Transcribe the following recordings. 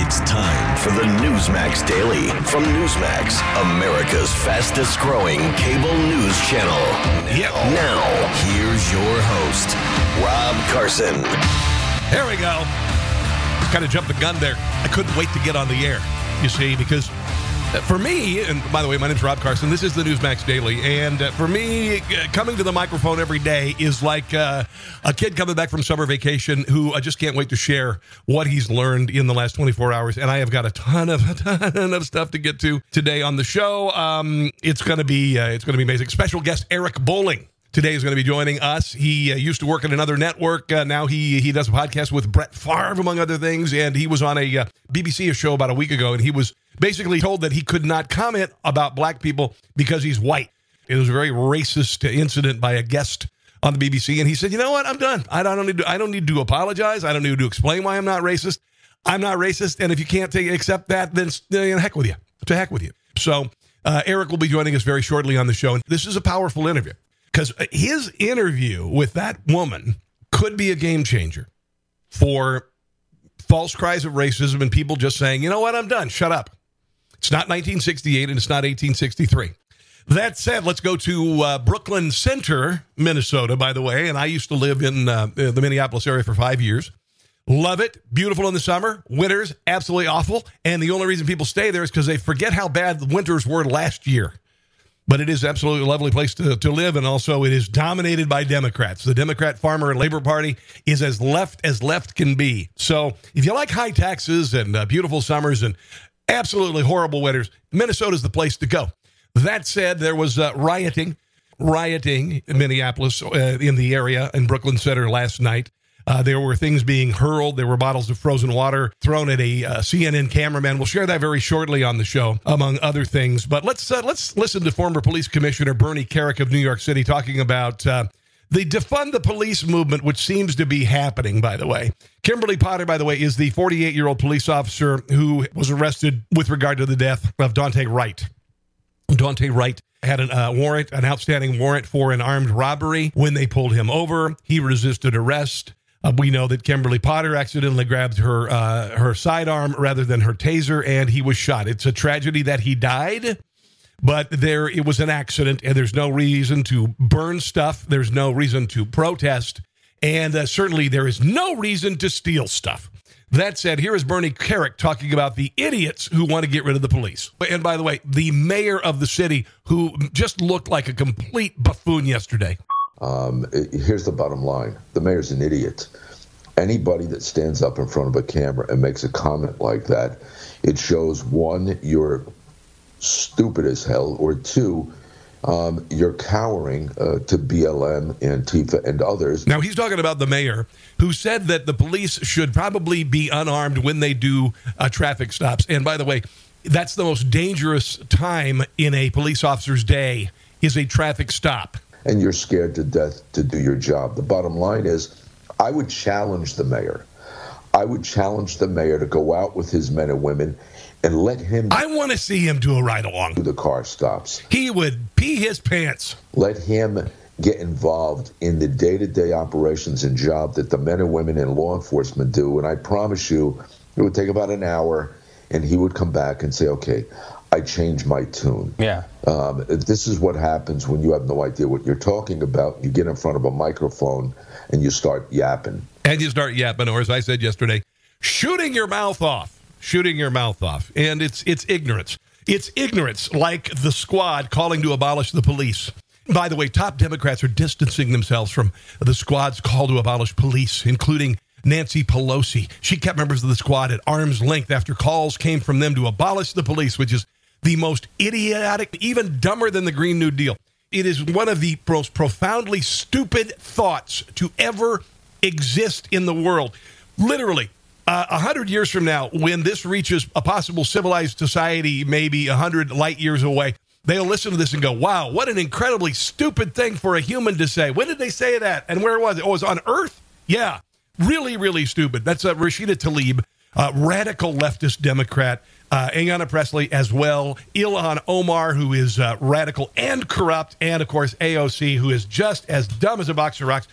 It's time for the Newsmax Daily from Newsmax, America's fastest growing cable news channel. Yep. Now, here's your host, Rob Carson. There we go. Kind of jumped the gun there. I couldn't wait to get on the air, you see, because for me, and by the way, my name's Rob Carson. This is the Newsmax Daily. And uh, for me, uh, coming to the microphone every day is like uh, a kid coming back from summer vacation who I just can't wait to share what he's learned in the last 24 hours. And I have got a ton of, a ton of stuff to get to today on the show. Um, it's to be, uh, it's to be amazing. Special guest Eric Bolling today is going to be joining us. He uh, used to work at another network. Uh, now he he does a podcast with Brett Favre, among other things. And he was on a uh, BBC show about a week ago, and he was basically told that he could not comment about black people because he's white. It was a very racist incident by a guest on the BBC, and he said, "You know what? I'm done. I don't need to. I don't need to apologize. I don't need to explain why I'm not racist. I'm not racist, and if you can't take accept that, then you heck with you. To heck with you." So. Uh, Eric will be joining us very shortly on the show. And this is a powerful interview because his interview with that woman could be a game changer for false cries of racism and people just saying, you know what, I'm done, shut up. It's not 1968 and it's not 1863. That said, let's go to uh, Brooklyn Center, Minnesota, by the way. And I used to live in uh, the Minneapolis area for five years. Love it. Beautiful in the summer. Winters, absolutely awful. And the only reason people stay there is because they forget how bad the winters were last year but it is absolutely a lovely place to, to live. And also, it is dominated by Democrats. The Democrat Farmer and Labor Party is as left as left can be. So, if you like high taxes and uh, beautiful summers and absolutely horrible winters, Minnesota is the place to go. That said, there was uh, rioting, rioting in Minneapolis, uh, in the area in Brooklyn Center last night. Uh, there were things being hurled. There were bottles of frozen water thrown at a uh, CNN cameraman. We'll share that very shortly on the show, among other things. But let's uh, let's listen to former police commissioner Bernie Kerik of New York City talking about uh, the defund the police movement, which seems to be happening. By the way, Kimberly Potter, by the way, is the 48 year old police officer who was arrested with regard to the death of Dante Wright. Dante Wright had a uh, warrant, an outstanding warrant for an armed robbery. When they pulled him over, he resisted arrest. Uh, we know that Kimberly Potter accidentally grabbed her uh, her sidearm rather than her taser, and he was shot. It's a tragedy that he died, but there it was an accident, and there's no reason to burn stuff. There's no reason to protest, and uh, certainly there is no reason to steal stuff. That said, here is Bernie Kerik talking about the idiots who want to get rid of the police. And by the way, the mayor of the city who just looked like a complete buffoon yesterday. Um, here's the bottom line the mayor's an idiot. Anybody that stands up in front of a camera and makes a comment like that, it shows one, you're stupid as hell, or two, um, you're cowering uh, to BLM, Antifa, and others. Now, he's talking about the mayor who said that the police should probably be unarmed when they do uh, traffic stops. And by the way, that's the most dangerous time in a police officer's day is a traffic stop and you're scared to death to do your job. The bottom line is, I would challenge the mayor. I would challenge the mayor to go out with his men and women and let him. I want to see him do a ride along. Do the car stops. He would pee his pants. Let him get involved in the day to day operations and job that the men and women in law enforcement do. And I promise you, it would take about an hour, and he would come back and say, okay, I change my tune. Yeah. Um, this is what happens when you have no idea what you're talking about. You get in front of a microphone and you start yapping. And you start yapping, or as I said yesterday, shooting your mouth off, shooting your mouth off, and it's it's ignorance. It's ignorance, like the squad calling to abolish the police. By the way, top Democrats are distancing themselves from the squad's call to abolish police, including Nancy Pelosi. She kept members of the squad at arm's length after calls came from them to abolish the police, which is the most idiotic, even dumber than the Green New Deal. It is one of the most profoundly stupid thoughts to ever exist in the world. Literally, uh, a hundred years from now, when this reaches a possible civilized society, maybe a hundred light years away, they'll listen to this and go, "Wow, what an incredibly stupid thing for a human to say." When did they say that? And where was it? Oh, it was on Earth. Yeah, really, really stupid. That's uh, Rashida Tlaib, uh, radical leftist Democrat. Uh, Ayanna Pressley as well. Ilhan Omar, who is uh, radical and corrupt. And, of course, AOC, who is just as dumb as a box of rocks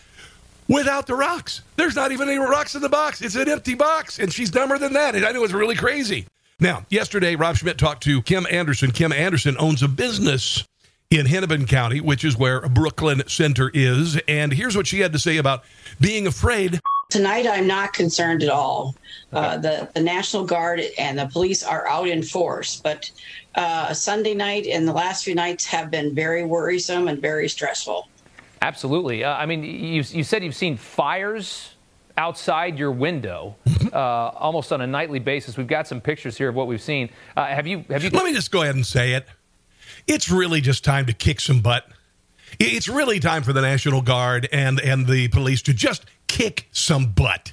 without the rocks. There's not even any rocks in the box. It's an empty box, and she's dumber than that. And I know it's really crazy. Now, yesterday, Rob Schmitt talked to Kim Anderson. Kim Anderson owns a business in Hennepin County, which is where Brooklyn Center is. And here's what she had to say about being afraid. Tonight, I'm not concerned at all. Uh, the, the National Guard and the police are out in force, but uh, Sunday night and the last few nights have been very worrisome and very stressful. Absolutely. Uh, I mean, you, you said you've seen fires outside your window uh, almost on a nightly basis. We've got some pictures here of what we've seen. Uh, have you? Have you? Let me just go ahead and say it. It's really just time to kick some butt. It's really time for the National Guard and and the police to just kick some butt.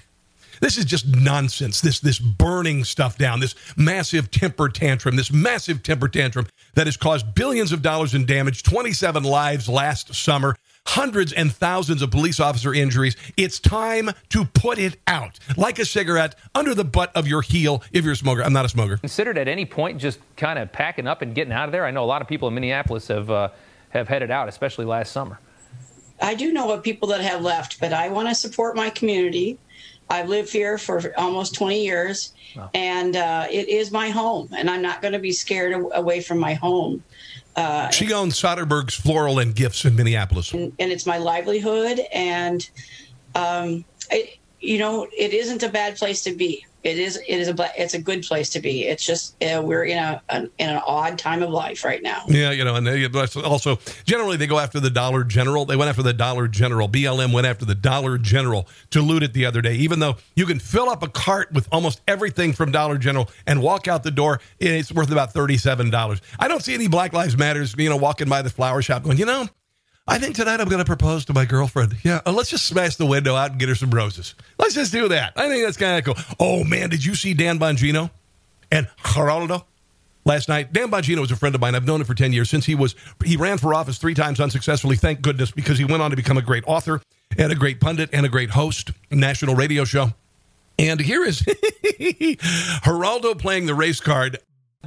This is just nonsense. This this burning stuff down, this massive temper tantrum, this massive temper tantrum that has caused billions of dollars in damage, 27 lives last summer, hundreds and thousands of police officer injuries. It's time to put it out like a cigarette under the butt of your heel if you're a smoker. I'm not a smoker. Considered at any point just kind of packing up and getting out of there? I know a lot of people in Minneapolis have uh, have headed out, especially last summer. I do know of people that have left, but I want to support my community. I've lived here for almost 20 years, wow. and uh, it is my home, and I'm not going to be scared away from my home. Uh, she owns Soderberg's Floral and Gifts in Minneapolis, and, and it's my livelihood. And um, it, you know, it isn't a bad place to be it is it is a it's a good place to be. It's just uh, we're in a an, in an odd time of life right now. Yeah, you know, and they, also generally they go after the Dollar General. They went after the Dollar General. BLM went after the Dollar General to loot it the other day. Even though you can fill up a cart with almost everything from Dollar General and walk out the door, it's worth about thirty seven dollars. I don't see any Black Lives Matters, you know, walking by the flower shop going, you know, I think tonight I'm going to propose to my girlfriend. Yeah, uh, let's just smash the window out and get her some roses. Let's just do that. I think that's kind of cool. Oh, man, did you see Dan Bongino and Geraldo last night? Dan Bongino is a friend of mine. I've known him for 10 years since he was, he ran for office three times unsuccessfully, thank goodness, because he went on to become a great author and a great pundit and a great host, national radio show. And here is Geraldo playing the race card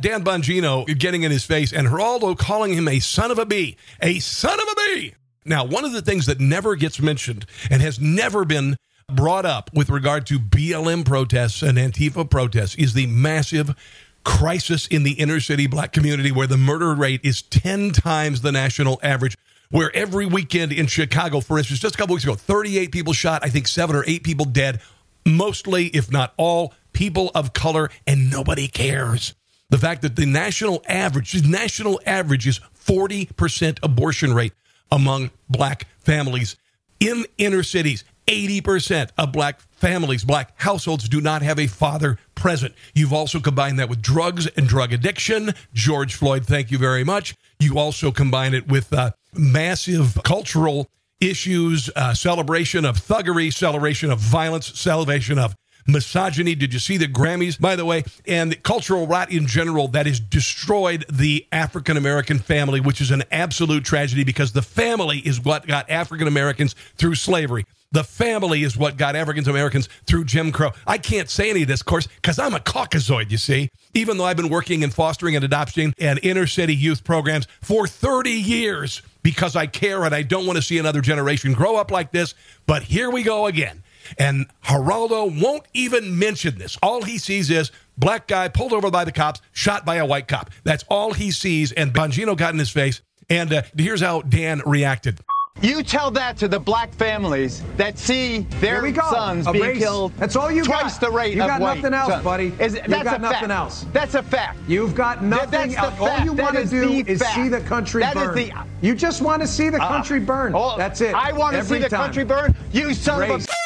Dan Bongino getting in his face and Geraldo calling him a son of a bee. A son of a bee. Now, one of the things that never gets mentioned and has never been brought up with regard to BLM protests and Antifa protests is the massive crisis in the inner city black community where the murder rate is 10 times the national average. Where every weekend in Chicago, for instance, just a couple weeks ago, 38 people shot, I think seven or eight people dead, mostly, if not all, people of color, and nobody cares the fact that the national average, the national average is 40% abortion rate among black families in inner cities. 80% of black families, black households do not have a father present. You've also combined that with drugs and drug addiction. George Floyd, thank you very much. You also combine it with uh, massive cultural issues, uh, celebration of thuggery, celebration of violence, celebration of misogyny. Did you see the Grammys, by the way? And the cultural rot in general that has destroyed the African American family, which is an absolute tragedy because the family is what got African Americans through slavery. The family is what got African Americans through Jim Crow. I can't say any of this, of course, because I'm a Caucasoid, you see. Even though I've been working in fostering and adoption and inner city youth programs for 30 years because I care and I don't want to see another generation grow up like this. But here we go again. And Geraldo won't even mention this. All he sees is black guy pulled over by the cops, shot by a white cop. That's all he sees. And Bongino got in his face. And uh, here's how Dan reacted. You tell that to the black families that see their sons being race. killed. That's all you twice got. the rate you of got white nothing else, sons. buddy. Is, You've that's got a nothing fact. else. That's a fact. You've got nothing. Th- all you want to do is, is see the country that burn. The, you just want to see the uh, country burn. Oh, that's it. I want to see the time. country burn. You son race. of a.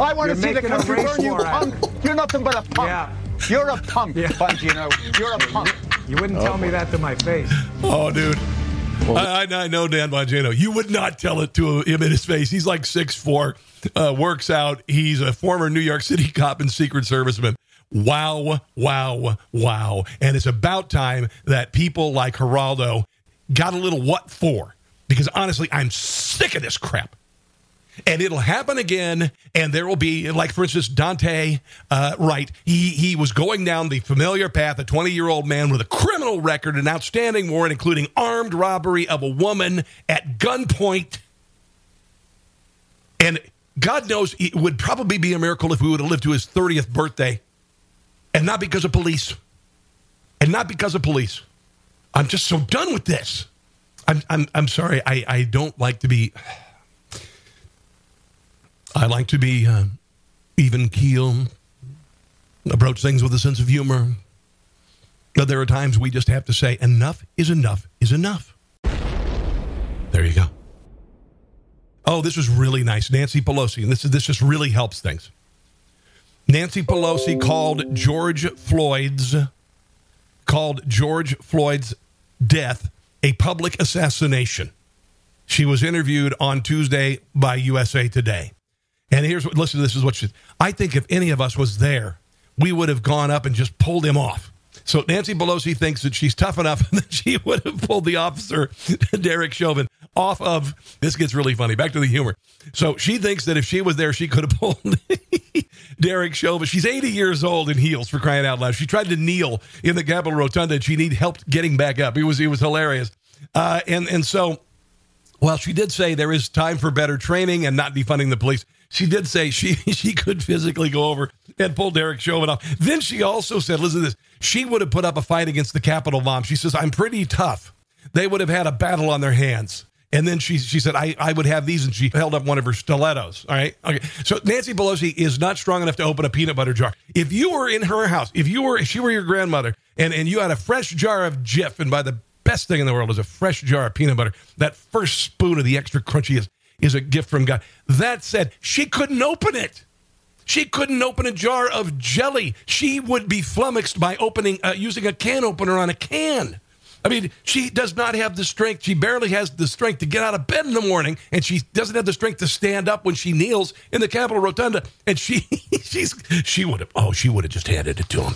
I want You're to see the country burn. You punk. You're nothing but a punk. Yeah. You're a punk, yeah. Bongino. You're a punk. You wouldn't tell oh, me that to my face. Oh, dude. I, I know Dan Bongino. You would not tell it to him in his face. He's like six four, uh, works out. He's a former New York City cop and Secret Serviceman. Wow, wow, wow. And it's about time that people like Geraldo got a little what for. Because honestly, I'm sick of this crap. And it'll happen again, and there will be, like for instance, Dante uh, Wright. He he was going down the familiar path, a 20 year old man with a criminal record, an outstanding warrant, including armed robbery of a woman at gunpoint. And God knows it would probably be a miracle if we would have lived to his 30th birthday and not because of police. And not because of police. I'm just so done with this. I'm, I'm, I'm sorry. I, I don't like to be. I like to be uh, even keel, approach things with a sense of humor. But there are times we just have to say, enough is enough is enough. There you go. Oh, this was really nice. Nancy Pelosi, and this, is, this just really helps things. Nancy Pelosi called George Floyd's called George Floyd's death a public assassination. She was interviewed on Tuesday by USA Today. And here's what listen, this is what she I think if any of us was there, we would have gone up and just pulled him off. So Nancy Pelosi thinks that she's tough enough that she would have pulled the officer, Derek Chauvin, off of this gets really funny. Back to the humor. So she thinks that if she was there, she could have pulled Derek Chauvin. She's 80 years old in heels for crying out loud. She tried to kneel in the Capitol Rotunda and she needed help getting back up. It was it was hilarious. Uh, and and so while she did say there is time for better training and not defunding the police, she did say she she could physically go over and pull Derek Chauvin off. Then she also said, listen to this, she would have put up a fight against the Capitol bomb. She says, I'm pretty tough. They would have had a battle on their hands. And then she she said, I, I would have these, and she held up one of her stilettos. All right. Okay. So Nancy Pelosi is not strong enough to open a peanut butter jar. If you were in her house, if you were if she were your grandmother and, and you had a fresh jar of Jif, and by the best thing in the world is a fresh jar of peanut butter, that first spoon of the extra crunchy is, is a gift from God. That said, she couldn't open it. She couldn't open a jar of jelly. She would be flummoxed by opening uh, using a can opener on a can. I mean, she does not have the strength. She barely has the strength to get out of bed in the morning, and she doesn't have the strength to stand up when she kneels in the Capitol Rotunda. And she, she's, she would have, oh, she would have just handed it to him.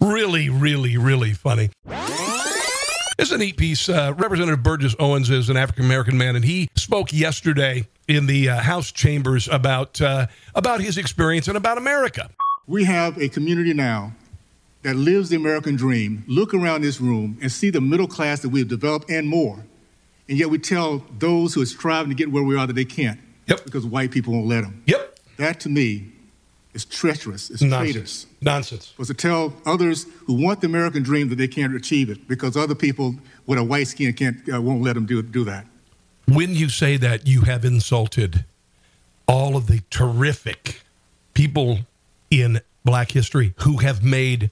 Really, really, really funny. It's a neat piece. Uh, Representative Burgess Owens is an African American man, and he spoke yesterday in the uh, House chambers about uh, about his experience and about America. We have a community now that lives the American dream, look around this room and see the middle class that we've developed and more. And yet we tell those who are striving to get where we are that they can't. Yep. Because white people won't let them. Yep. That to me is treacherous. It's Nonsense. traitors. Nonsense. Was to tell others who want the American dream that they can't achieve it because other people with a white skin can't uh, won't let them do do that. When you say that, you have insulted all of the terrific people in black history who have made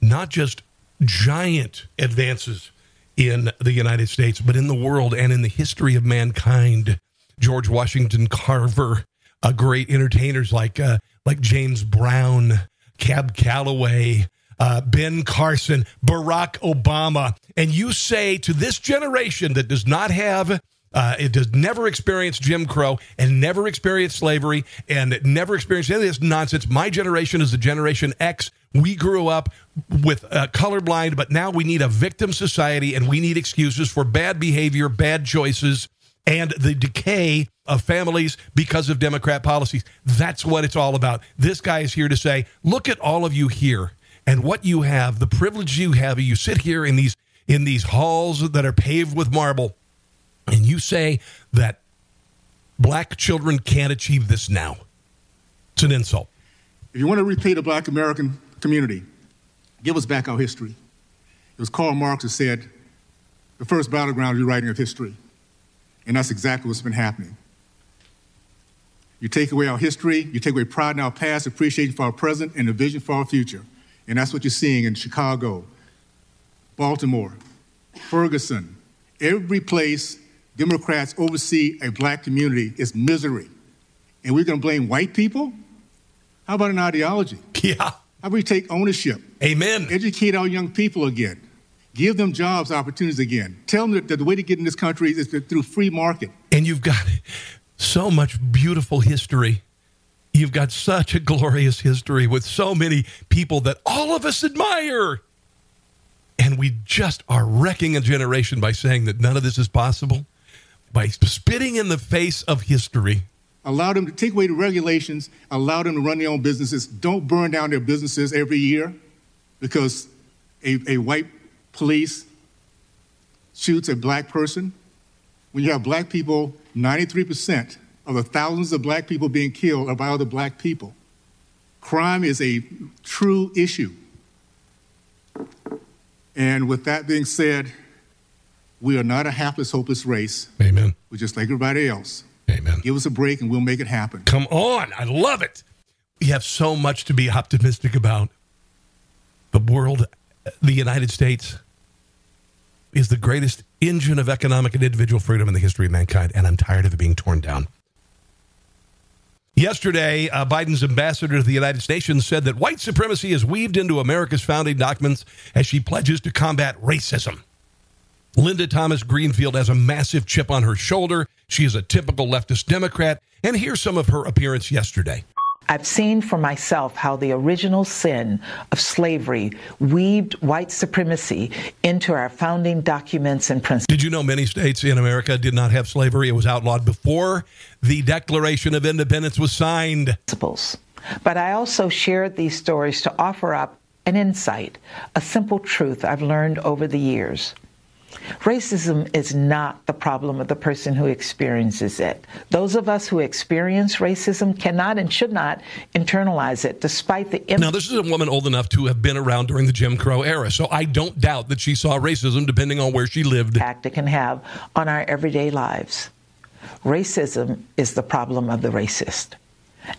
not just giant advances in the United States, but in the world and in the history of mankind. George Washington Carver, uh, great entertainers like uh, like James Brown, Cab Calloway, uh, Ben Carson, Barack Obama, and you say to this generation that does not have uh, it does never experience Jim Crow and never experience slavery and never experienced any of this nonsense. My generation is the Generation X. We grew up with uh, colorblind, but now we need a victim society and we need excuses for bad behavior, bad choices, and the decay of families because of Democrat policies. That's what it's all about. This guy is here to say, look at all of you here and what you have, the privilege you have. You sit here in these in these halls that are paved with marble and you say that black children can't achieve this now. It's an insult. If you want to repay the black American community, give us back our history. It was Karl Marx who said, the first battleground is rewriting of history. And that's exactly what's been happening. You take away our history, you take away pride in our past, appreciation for our present, and a vision for our future. And that's what you're seeing in Chicago, Baltimore, Ferguson, every place Democrats oversee a black community is misery. And we're going to blame white people? How about an ideology? Yeah. How about we take ownership? Amen. Educate our young people again. Give them jobs opportunities again. Tell them that, the way to get in this country is through free market. And you've got so much beautiful history. You've got such a glorious history with so many people that all of us admire. And we just are wrecking a generation by saying that none of this is possible, by spitting in the face of history. Allow them to take away the regulations, allow them to run their own businesses. Don't burn down their businesses every year because a, a white police shoots a black person. When you have black people, 93% of the thousands of black people being killed are by other black people. Crime is a true issue. And with that being said, we are not a hapless, hopeless race. Amen. We're just like everybody else. Amen. Give us a break and we'll make it happen. Come on. I love it. We have so much to be optimistic about. The world, the United States, is the greatest engine of economic and individual freedom in the history of mankind, and I'm tired of it being torn down. Yesterday, uh, Biden's ambassador to the United Nations said that white supremacy is weaved into America's founding documents as she pledges to combat racism. Linda Thomas Greenfield has a massive chip on her shoulder. She is a typical leftist Democrat. And here's some of her appearance yesterday. I've seen for myself how the original sin of slavery weaved white supremacy into our founding documents and principles. Did you know many states in America did not have slavery? It was outlawed before the Declaration of Independence was signed. Principles. But I also shared these stories to offer up an insight, a simple truth I've learned over the years. Racism is not the problem of the person who experiences it. Those of us who experience racism cannot and should not internalize it, despite the. Im- now, this is a woman old enough to have been around during the Jim Crow era, so I don't doubt that she saw racism depending on where she lived. Impact it can have on our everyday lives. Racism is the problem of the racist,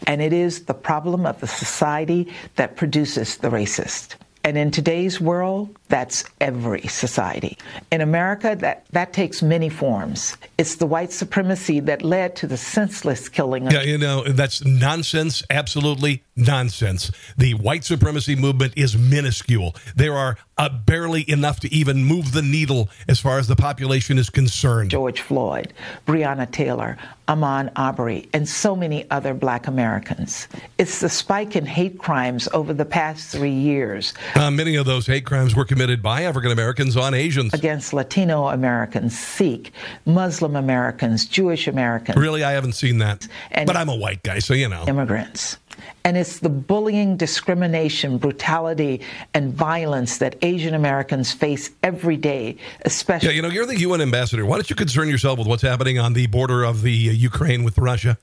and it is the problem of the society that produces the racist. And in today's world, that's every society. In America, that, that takes many forms. It's the white supremacy that led to the senseless killing of. Yeah, you know, that's nonsense, absolutely nonsense. The white supremacy movement is minuscule. There are uh, barely enough to even move the needle as far as the population is concerned. George Floyd, Breonna Taylor, Ahmaud Arbery, and so many other black Americans. It's the spike in hate crimes over the past three years. Uh, many of those hate crimes were committed by African Americans on Asians. Against Latino Americans, Sikh, Muslim Americans, Jewish Americans. Really, I haven't seen that. And but I'm a white guy, so you know. Immigrants. And it's the bullying, discrimination, brutality, and violence that Asian Americans face every day, especially. Yeah, you know, you're the UN ambassador. Why don't you concern yourself with what's happening on the border of the uh, Ukraine with Russia?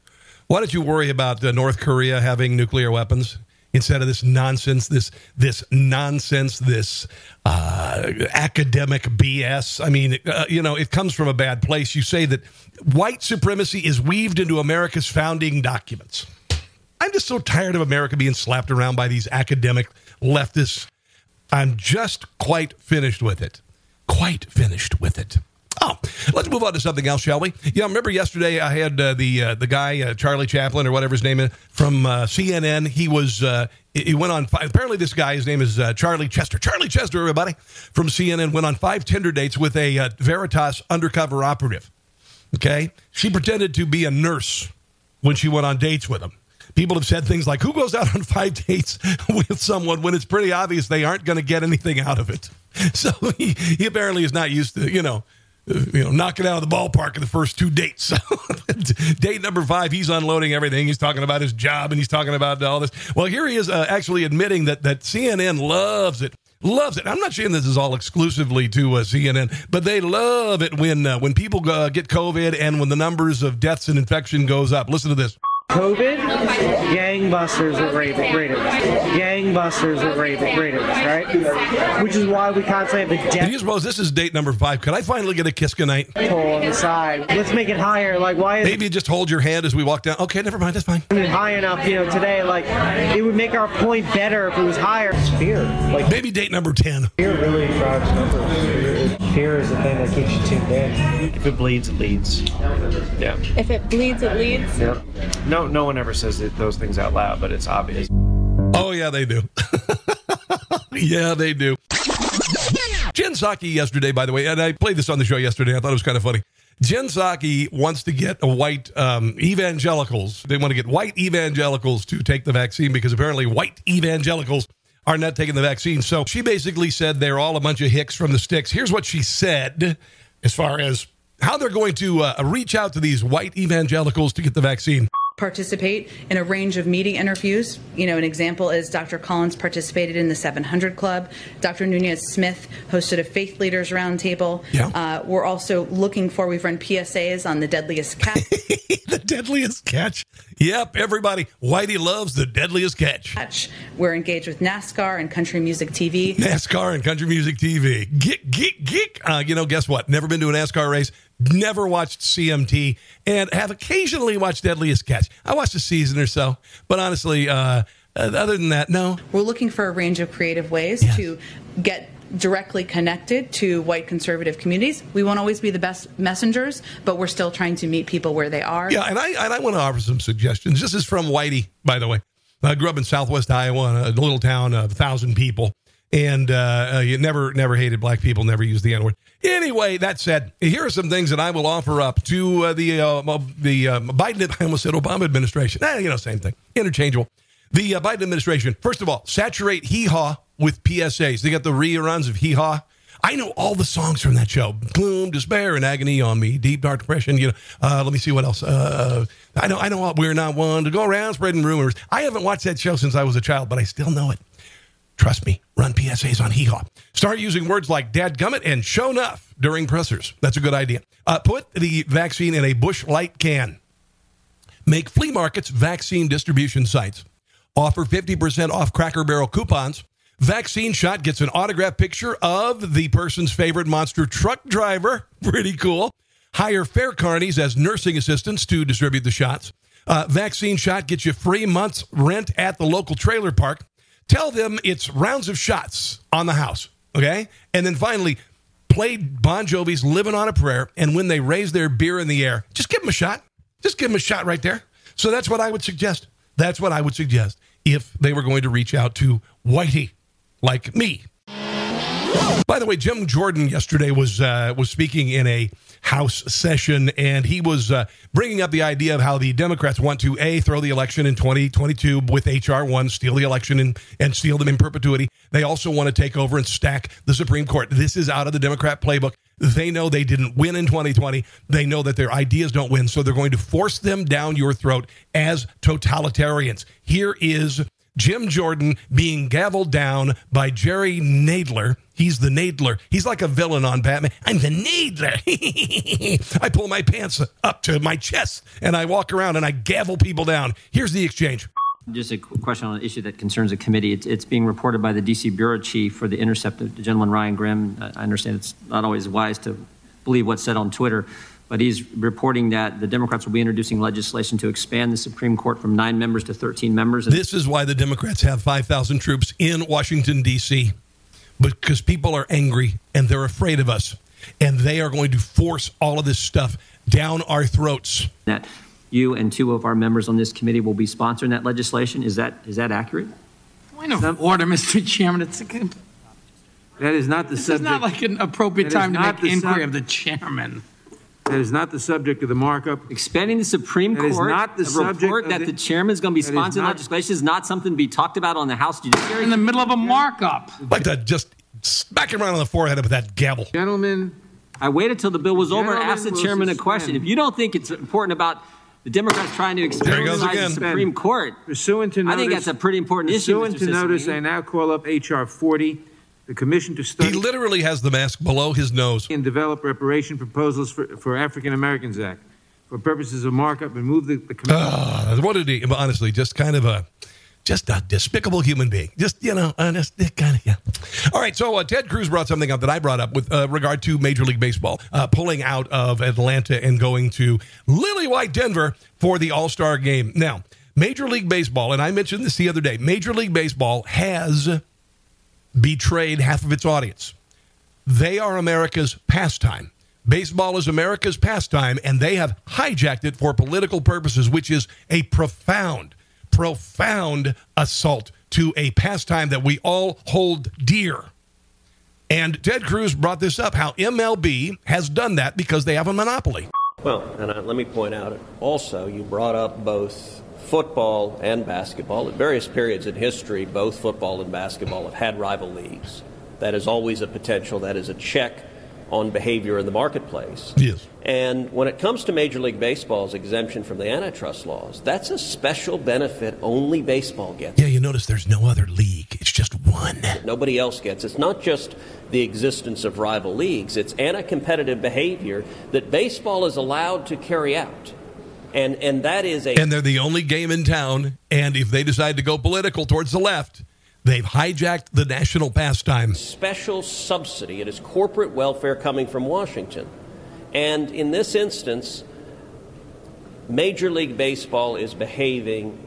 Why don't you worry about uh, North Korea having nuclear weapons? Instead of this nonsense, this this nonsense, this uh, academic BS. I mean, uh, you know, it comes from a bad place. You say that white supremacy is weaved into America's founding documents. I'm just so tired of America being slapped around by these academic leftists. I'm just quite finished with it. Quite finished with it. Oh, let's move on to something else, shall we? Yeah, remember yesterday I had uh, the uh, the guy uh, Charlie Chaplin or whatever his name is from uh, CNN. He was uh, he went on. Five, apparently, this guy his name is uh, Charlie Chester. Charlie Chester, everybody from CNN went on five Tinder dates with a Veritas undercover operative. Okay, she pretended to be a nurse when she went on dates with him. People have said things like, Who goes out on five dates with someone when it's pretty obvious they aren't going to get anything out of it? So he, he apparently is not used to, you know, you know, knocking out of the ballpark in the first two dates. So, date number five, he's unloading everything. He's talking about his job and he's talking about all this. Well, here he is uh, actually admitting that that CNN loves it. Loves it. I'm not saying this is all exclusively to uh, CNN, but they love it when uh, when people uh, get COVID and when the numbers of deaths and infection goes up. Listen to this. COVID, gangbusters with raiders, gangbusters with raiders, right? Which is why we constantly have the death. Do you suppose this is date number five? Could I finally get a kiss goodnight? Toll on the side. Let's make it higher. Like, why? Is Maybe just hold your hand as we walk down. Okay, never mind. That's fine. High enough, you know. Today, like, it would make our point better if it was higher. Fear. Like maybe date number ten. Fear really drives numbers. Fear is the thing that keeps you tuned in. If it bleeds, it leads. Yeah. If it bleeds, it leads. Yeah. No, no one ever says it, those things out loud, but it's obvious. Oh yeah, they do. yeah, they do. Jen Psaki yesterday, by the way, and I played this on the show yesterday. I thought it was kind of funny. Jen Psaki wants to get a white um, evangelicals. They want to get white evangelicals to take the vaccine because apparently white evangelicals are not taking the vaccine. So she basically said they're all a bunch of hicks from the sticks. Here's what she said as far as how they're going to uh, reach out to these white evangelicals to get the vaccine participate in a range of media interviews. You know, an example is Dr. Collins participated in the 700 Club. Dr. Nunez Smith hosted a faith leaders roundtable. Yeah. Uh, we're also looking for, we've run PSAs on the deadliest catch. the deadliest catch. Yep, everybody. Whitey loves the deadliest catch. We're engaged with NASCAR and Country Music TV. NASCAR and Country Music TV. Geek, geek, geek. Uh, you know, guess what? Never been to a NASCAR race never watched CMT, and have occasionally watched Deadliest Catch. I watched a season or so, but honestly, uh, other than that, no. We're looking for a range of creative ways yes. to get directly connected to white conservative communities. We won't always be the best messengers, but we're still trying to meet people where they are. Yeah, and I, and I want to offer some suggestions. This is from Whitey, by the way. I grew up in southwest Iowa, a little town of a thousand people and uh, uh, you never never hated black people, never used the N word. Anyway, that said, here are some things that I will offer up to uh, the uh, the uh, Biden. I almost said Obama administration. Eh, you know, same thing, interchangeable. The Biden administration. First of all, saturate hee haw with PSAs. They got the reruns of hee haw. I know all the songs from that show. Gloom, despair, and agony on me. Deep dark depression. You know. Uh, let me see what else. Uh, I know. I know. We're not one to go around spreading rumors. I haven't watched that show since I was a child, but I still know it. Trust me, run PSAs on hee haw. Start using words like dadgummit and show enough during pressers. That's a good idea. Uh, put the vaccine in a Busch Light can. Make flea markets vaccine distribution sites. Offer 50% off Cracker Barrel coupons. Vaccine shot gets an autographed picture of the person's favorite monster truck driver. Pretty cool. Hire fair carnies as nursing assistants to distribute the shots. Uh, vaccine shot gets you free month's rent at the local trailer park. Tell them it's rounds of shots on the house, okay? And then finally, play Bon Jovi's Living on a Prayer. And when they raise their beer in the air, just give them a shot. Just give them a shot right there. So that's what I would suggest. That's what I would suggest if they were going to reach out to Whitey like me. By the way, Jim Jordan yesterday was uh, was speaking in a House session, and he was uh, bringing up the idea of how the Democrats want to a throw the election in 2022 with HR one, steal the election and and steal them in perpetuity. They also want to take over and stack the Supreme Court. This is out of the Democrat playbook. They know they didn't win in 2020. They know that their ideas don't win, so they're going to force them down your throat as totalitarians. Here is Jim Jordan being gavelled down by Jerry Nadler. He's the Nadler. He's like a villain on Batman. I'm the Nadler. I pull my pants up to my chest and I walk around and I gavel people down. Here's the exchange. Just a question on an issue that concerns the committee. It's, it's being reported by the D.C. bureau chief for the Intercept, the gentleman Ryan Grim. I understand it's not always wise to believe what's said on Twitter but he's reporting that the Democrats will be introducing legislation to expand the Supreme Court from nine members to 13 members. This is why the Democrats have 5,000 troops in Washington, D.C., because people are angry and they're afraid of us. And they are going to force all of this stuff down our throats. That you and two of our members on this committee will be sponsoring that legislation. Is that is that accurate? Point of order, Mr. Chairman. It's a, that is not the this subject. is not like an appropriate time to make inquiry of the chairman. That is not the subject of the markup. Expanding the Supreme That Court. is not the a subject report of that the- the, chairman is going to be that is sponsoring not- legislation is not something to be talked about on the House Judiciary. In the middle of a markup. Like to just smack him around on the forehead with that gavel. Gentlemen, I waited till the bill was over and asked the will chairman a question. If you don't think it's important about the Democrats trying to There he goes expand the again. Supreme Court, pursuant to I notice. think that's a pretty important issue. Pursuant Mr. to notice, Cicilline. I now call up H.R. 40, the Commission to study. He literally has the mask below his nose. and develop reparation proposals for, for African Americans Act for purposes of markup and move the, the commission. Uh, what did he? Honestly, just kind of a, just a despicable human being. Just you know, uh, just kind of yeah. All right, so uh, Ted Cruz brought something up that I brought up with uh, regard to Major League Baseball uh, pulling out of Atlanta and going to Lily White Denver for the All Star Game. Now, Major League Baseball, and I mentioned this the other day. Major League Baseball has betrayed half of its audience. They are America's pastime. Baseball is America's pastime, and they have hijacked it for political purposes, which is a profound, profound assault to a pastime that we all hold dear. And Ted Cruz brought this up how MLB has done that because they have a monopoly. Well, and uh, let me point out also, you brought up both football and basketball. At various periods in history, both football and basketball have had rival leagues. That is always a potential, that is a check on behavior in the marketplace. Yes. And when it comes to Major League Baseball's exemption from the antitrust laws, that's a special benefit only baseball gets. Yeah, you notice there's no other league. It's just one. Nobody else gets. It's not just the existence of rival leagues, it's anti competitive behavior that baseball is allowed to carry out. And, and that is a. And they're the only game in town. And if they decide to go political towards the left, they've hijacked the national pastime. Special subsidy. It is corporate welfare coming from Washington. And in this instance, Major League Baseball is behaving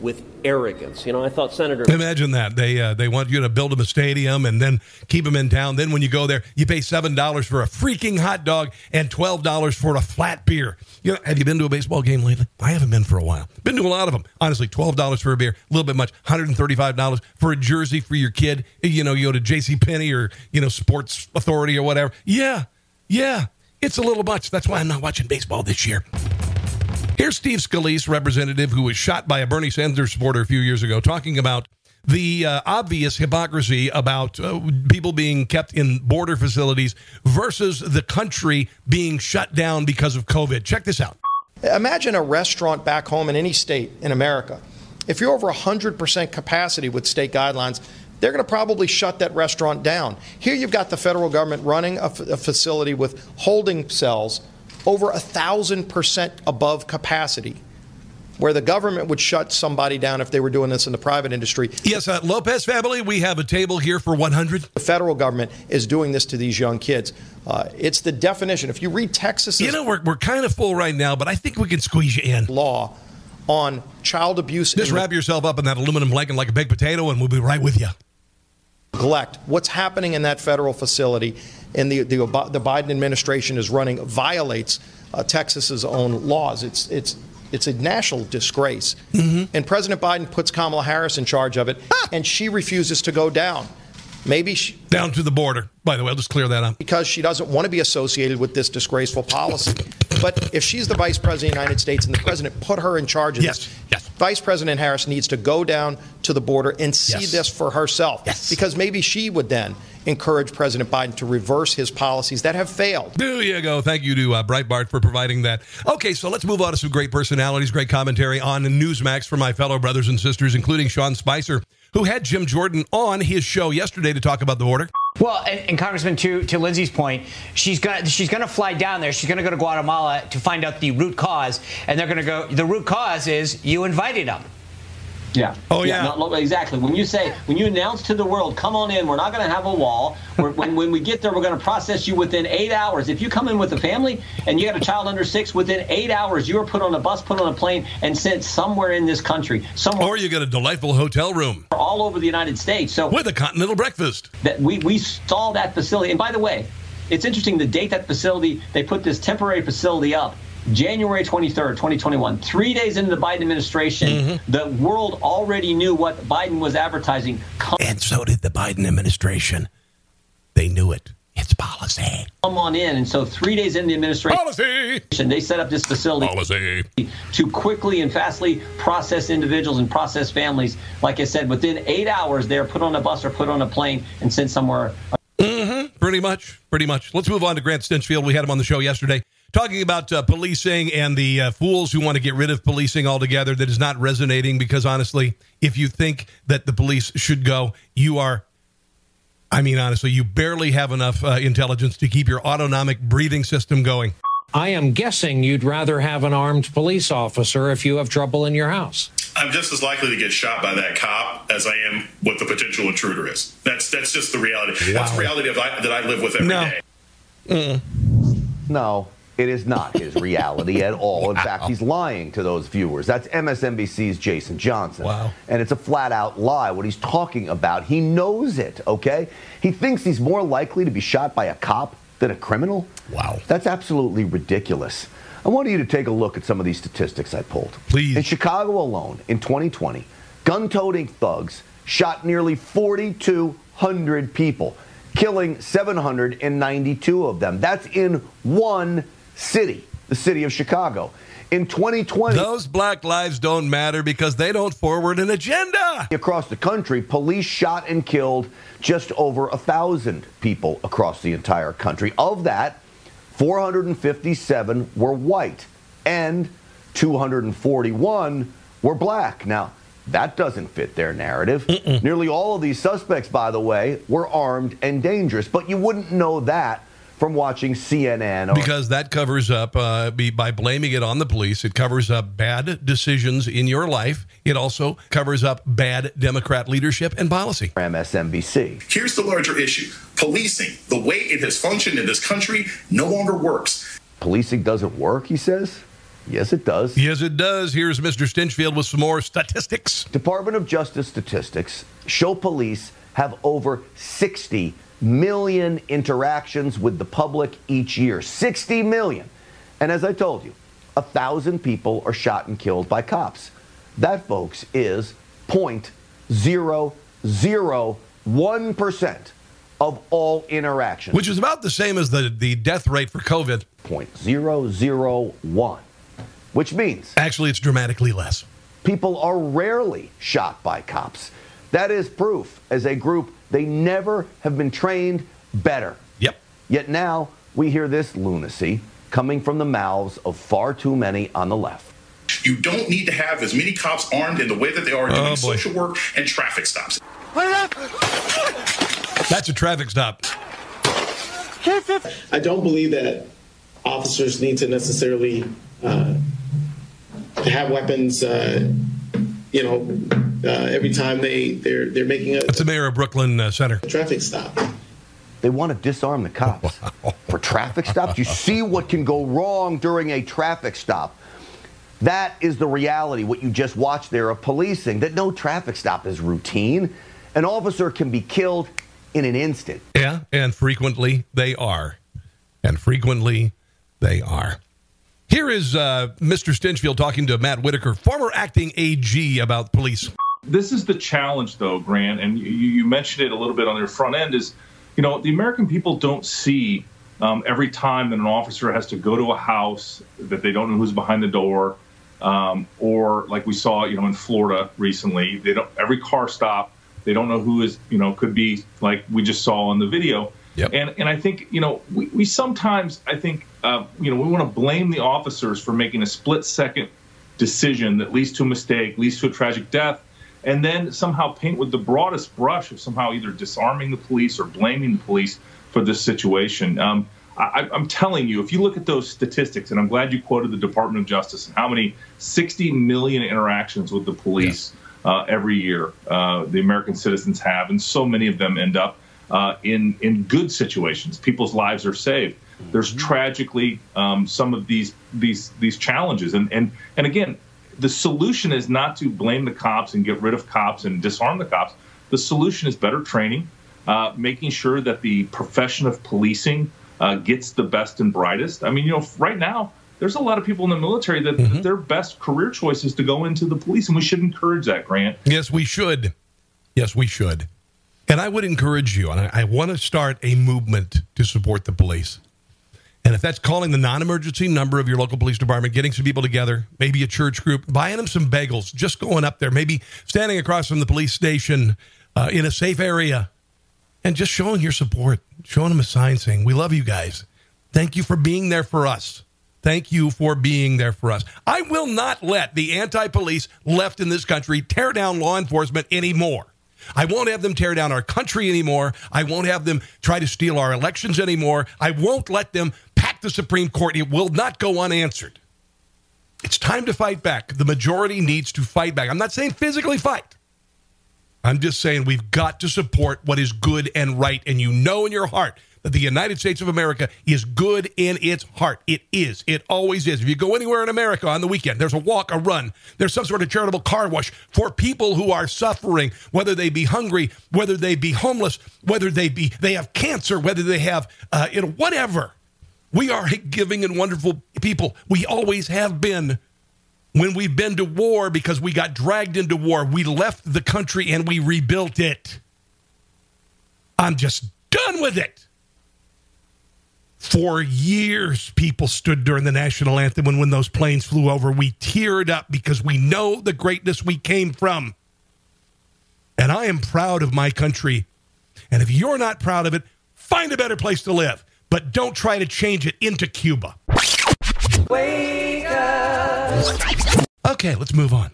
with arrogance. You know, I thought Senator. Imagine that they uh, they want you to build them a stadium and then keep them in town. Then when you go there, you pay seven dollars for a freaking hot dog and twelve dollars for a flat beer. You know, have you been to a baseball game lately? I haven't been for a while. Been to a lot of them. Honestly, twelve dollars for a beer, a little bit much. Hundred and thirty-five dollars for a jersey for your kid. You know, you go to J.C. Penney or you know Sports Authority or whatever. Yeah, yeah, it's a little much. That's why I'm not watching baseball this year. Here's Steve Scalise, representative who was shot by a Bernie Sanders supporter a few years ago, talking about the uh, obvious hypocrisy about uh, people being kept in border facilities versus the country being shut down because of COVID. Check this out. Imagine a restaurant back home in any state in America. If you're over 100% capacity with state guidelines, they're going to probably shut that restaurant down. Here you've got the federal government running a, f- a facility with holding cells over a thousand percent above capacity, where the government would shut somebody down if they were doing this in the private industry. Yes, uh, Lopez family, we have a table here for 100. The federal government is doing this to these young kids. Uh, it's the definition. If you read Texas, You know, we're, we're kind of full right now, but I think we can squeeze you in. law on child abuse, Just wrap yourself up in that aluminum blanket like a baked potato, and we'll be right with you. neglect. What's happening in that federal facility, and the the, the Biden administration is running violates uh, Texas's own laws. It's it's it's a national disgrace. And President Biden puts Kamala Harris in charge of it, and she refuses to go down. Maybe she, Down to the border. By the way, I'll just clear that up. because she doesn't want to be associated with this disgraceful policy. But if she's the vice president of the United States and the president put her in charge of Yes, this, Vice President Harris needs to go down to the border and see Yes. this for herself. Because maybe she would then encourage President Biden to reverse his policies that have failed. There you go. Thank you to uh, Breitbart for providing that. Okay, so let's move on to some great personalities, great commentary on Newsmax from my fellow brothers and sisters, including Sean Spicer, who had Jim Jordan on his show yesterday to talk about the border. Well, and, and Congressman, to to Lindsay's point, she's gonna she's gonna fly down there. She's gonna go to Guatemala to find out the root cause, and they're gonna go. The root cause is you invited them. Yeah. Oh, yeah. no, no, exactly. When you say, when you announce to the world, come on in, we're not going to have a wall. We're, when, when we get there, we're going to process you within eight hours. If you come in with a family and you got a child under six, within eight hours, you are put on a bus, put on a plane, and sent somewhere in this country, somewhere Or you get a delightful hotel room all over the United States. So with a continental breakfast. that we, we saw that facility. And by the way, it's interesting the date that facility, they put this temporary facility up. January 23rd, 2021, three days into the Biden administration, Mm-hmm. the world already knew what Biden was advertising. And so did the Biden administration. They knew it. It's policy. come on in. And so, three days into the administration, Policy. they set up this facility Policy. to quickly and fastly process individuals and process families. Like I said, within eight hours, they're put on a bus or put on a plane and sent somewhere Mm-hmm. Pretty much. Pretty much. Let's move on to Grant Stinchfield. We had him on the show yesterday talking about uh, policing and the uh, fools who want to get rid of policing altogether. That is not resonating because, honestly, if you think that the police should go, you are. I mean, honestly, you barely have enough uh, intelligence to keep your autonomic breathing system going. I am guessing you'd rather have an armed police officer if you have trouble in your house. I'm just as likely to get shot by that cop as I am what the potential intruder is. That's that's just the reality. That's the reality of I, that I live with every day. No, it is not his reality at all. In fact, he's lying to those viewers. That's MSNBC's Jason Johnson. Wow. And it's a flat out lie. What he's talking about, he knows it, okay? He thinks he's more likely to be shot by a cop than a criminal. Wow. That's absolutely ridiculous. I want you to take a look at some of these statistics I pulled. Please. In Chicago alone, in 2020, gun toting thugs shot nearly 4,200 people, killing 792 of them. That's in one city, the city of Chicago. In 2020, those black lives don't matter because they don't forward an agenda. Across the country, police shot and killed just over a thousand people across the entire country. Of that, 457 were white and 241 were black. Now, that doesn't fit their narrative. Mm-mm. Nearly all of these suspects, by the way, were armed and dangerous, but you wouldn't know that from watching CNN. Or- because that covers up, uh, by blaming it on the police, it covers up bad decisions in your life. It also covers up bad Democrat leadership and policy. MSNBC. Here's the larger issue policing, the way it has functioned in this country, no longer works. Policing doesn't work, he says. Yes, it does. Yes, it does. Here's Mr. Stinchfield with some more statistics. Department of Justice statistics show police have over 60 million interactions with the public each year. 60 million. And as I told you, a thousand people are shot and killed by cops. That, folks, is 0.001% of all interactions. Which is about the same as the, the death rate for COVID. 0.001 which means actually it's dramatically less. People are rarely shot by cops. That is proof as a group they never have been trained better. Yep. Yet now we hear this lunacy coming from the mouths of far too many on the left. You don't need to have as many cops armed in the way that they are doing oh, social work and traffic stops. That's a traffic stop. I don't believe that officers need to necessarily uh, have weapons. Uh, you know, uh, every time they they're they're making a. That's the mayor of Brooklyn uh, Center. Traffic stop. They want to disarm the cops wow. for traffic stops. You see what can go wrong during a traffic stop. That is the reality. What you just watched there of policing. That no traffic stop is routine. An officer can be killed in an instant. Yeah, and frequently they are, and frequently they are. Here is uh, Mr. Stinchfield talking to Matt Whitaker, former acting AG, about police. This is the challenge, though, Grant, and you, you mentioned it a little bit on your front end. Is you know the American people don't see um, every time that an officer has to go to a house that they don't know who's behind the door, um, or like we saw, you know, in Florida recently, they don't every car stop, they don't know who is, you know, could be like we just saw in the video. Yep. And and I think you know we, we sometimes I think uh, you know we want to blame the officers for making a split second decision that leads to a mistake, leads to a tragic death, and then somehow paint with the broadest brush of somehow either disarming the police or blaming the police for this situation. Um, I, am telling you, if you look at those statistics, and I'm glad you quoted the Department of Justice and how many 60 million interactions with the police uh, every year uh, the American citizens have, and so many of them end up uh, in in good situations. People's lives are saved. There's mm-hmm. tragically um, some of these these these challenges, and and and again, the solution is not to blame the cops and get rid of cops and disarm the cops. The solution is better training, uh, making sure that the profession of policing uh, gets the best and brightest. I mean, you know, right now there's a lot of people in the military that mm-hmm. their best career choice is to go into the police, and we should encourage that. Grant. Yes, we should. Yes, we should. And I would encourage you, and I, I want to start a movement to support the police. And if that's calling the non emergency number of your local police department, getting some people together, maybe a church group, buying them some bagels, just going up there, maybe standing across from the police station uh, in a safe area, and just showing your support, showing them a sign saying, We love you guys. Thank you for being there for us. Thank you for being there for us. I will not let the anti police left in this country tear down law enforcement anymore. I won't have them tear down our country anymore. I won't have them try to steal our elections anymore. I won't let them the Supreme Court. It will not go unanswered. It's time to fight back. The majority needs to fight back. I'm not saying physically fight. I'm just saying we've got to support what is good and right. And you know in your heart that the United States of America is good in its heart. It is. It always is. If you go anywhere in America on the weekend, there's a walk, a run, there's some sort of charitable car wash for people who are suffering, whether they be hungry, whether they be homeless, whether they be they have cancer, whether they have uh, you know whatever. We are giving and wonderful people. We always have been. When we've been to war because we got dragged into war, we left the country and we rebuilt it. I'm just Done with it. For years, people stood during the national anthem, and when those planes flew over, we teared up because we know the greatness we came from. And I am proud of my country. And if you're not proud of it, find a better place to live. But don't try to change it into Cuba. Wake up. Okay, let's move on.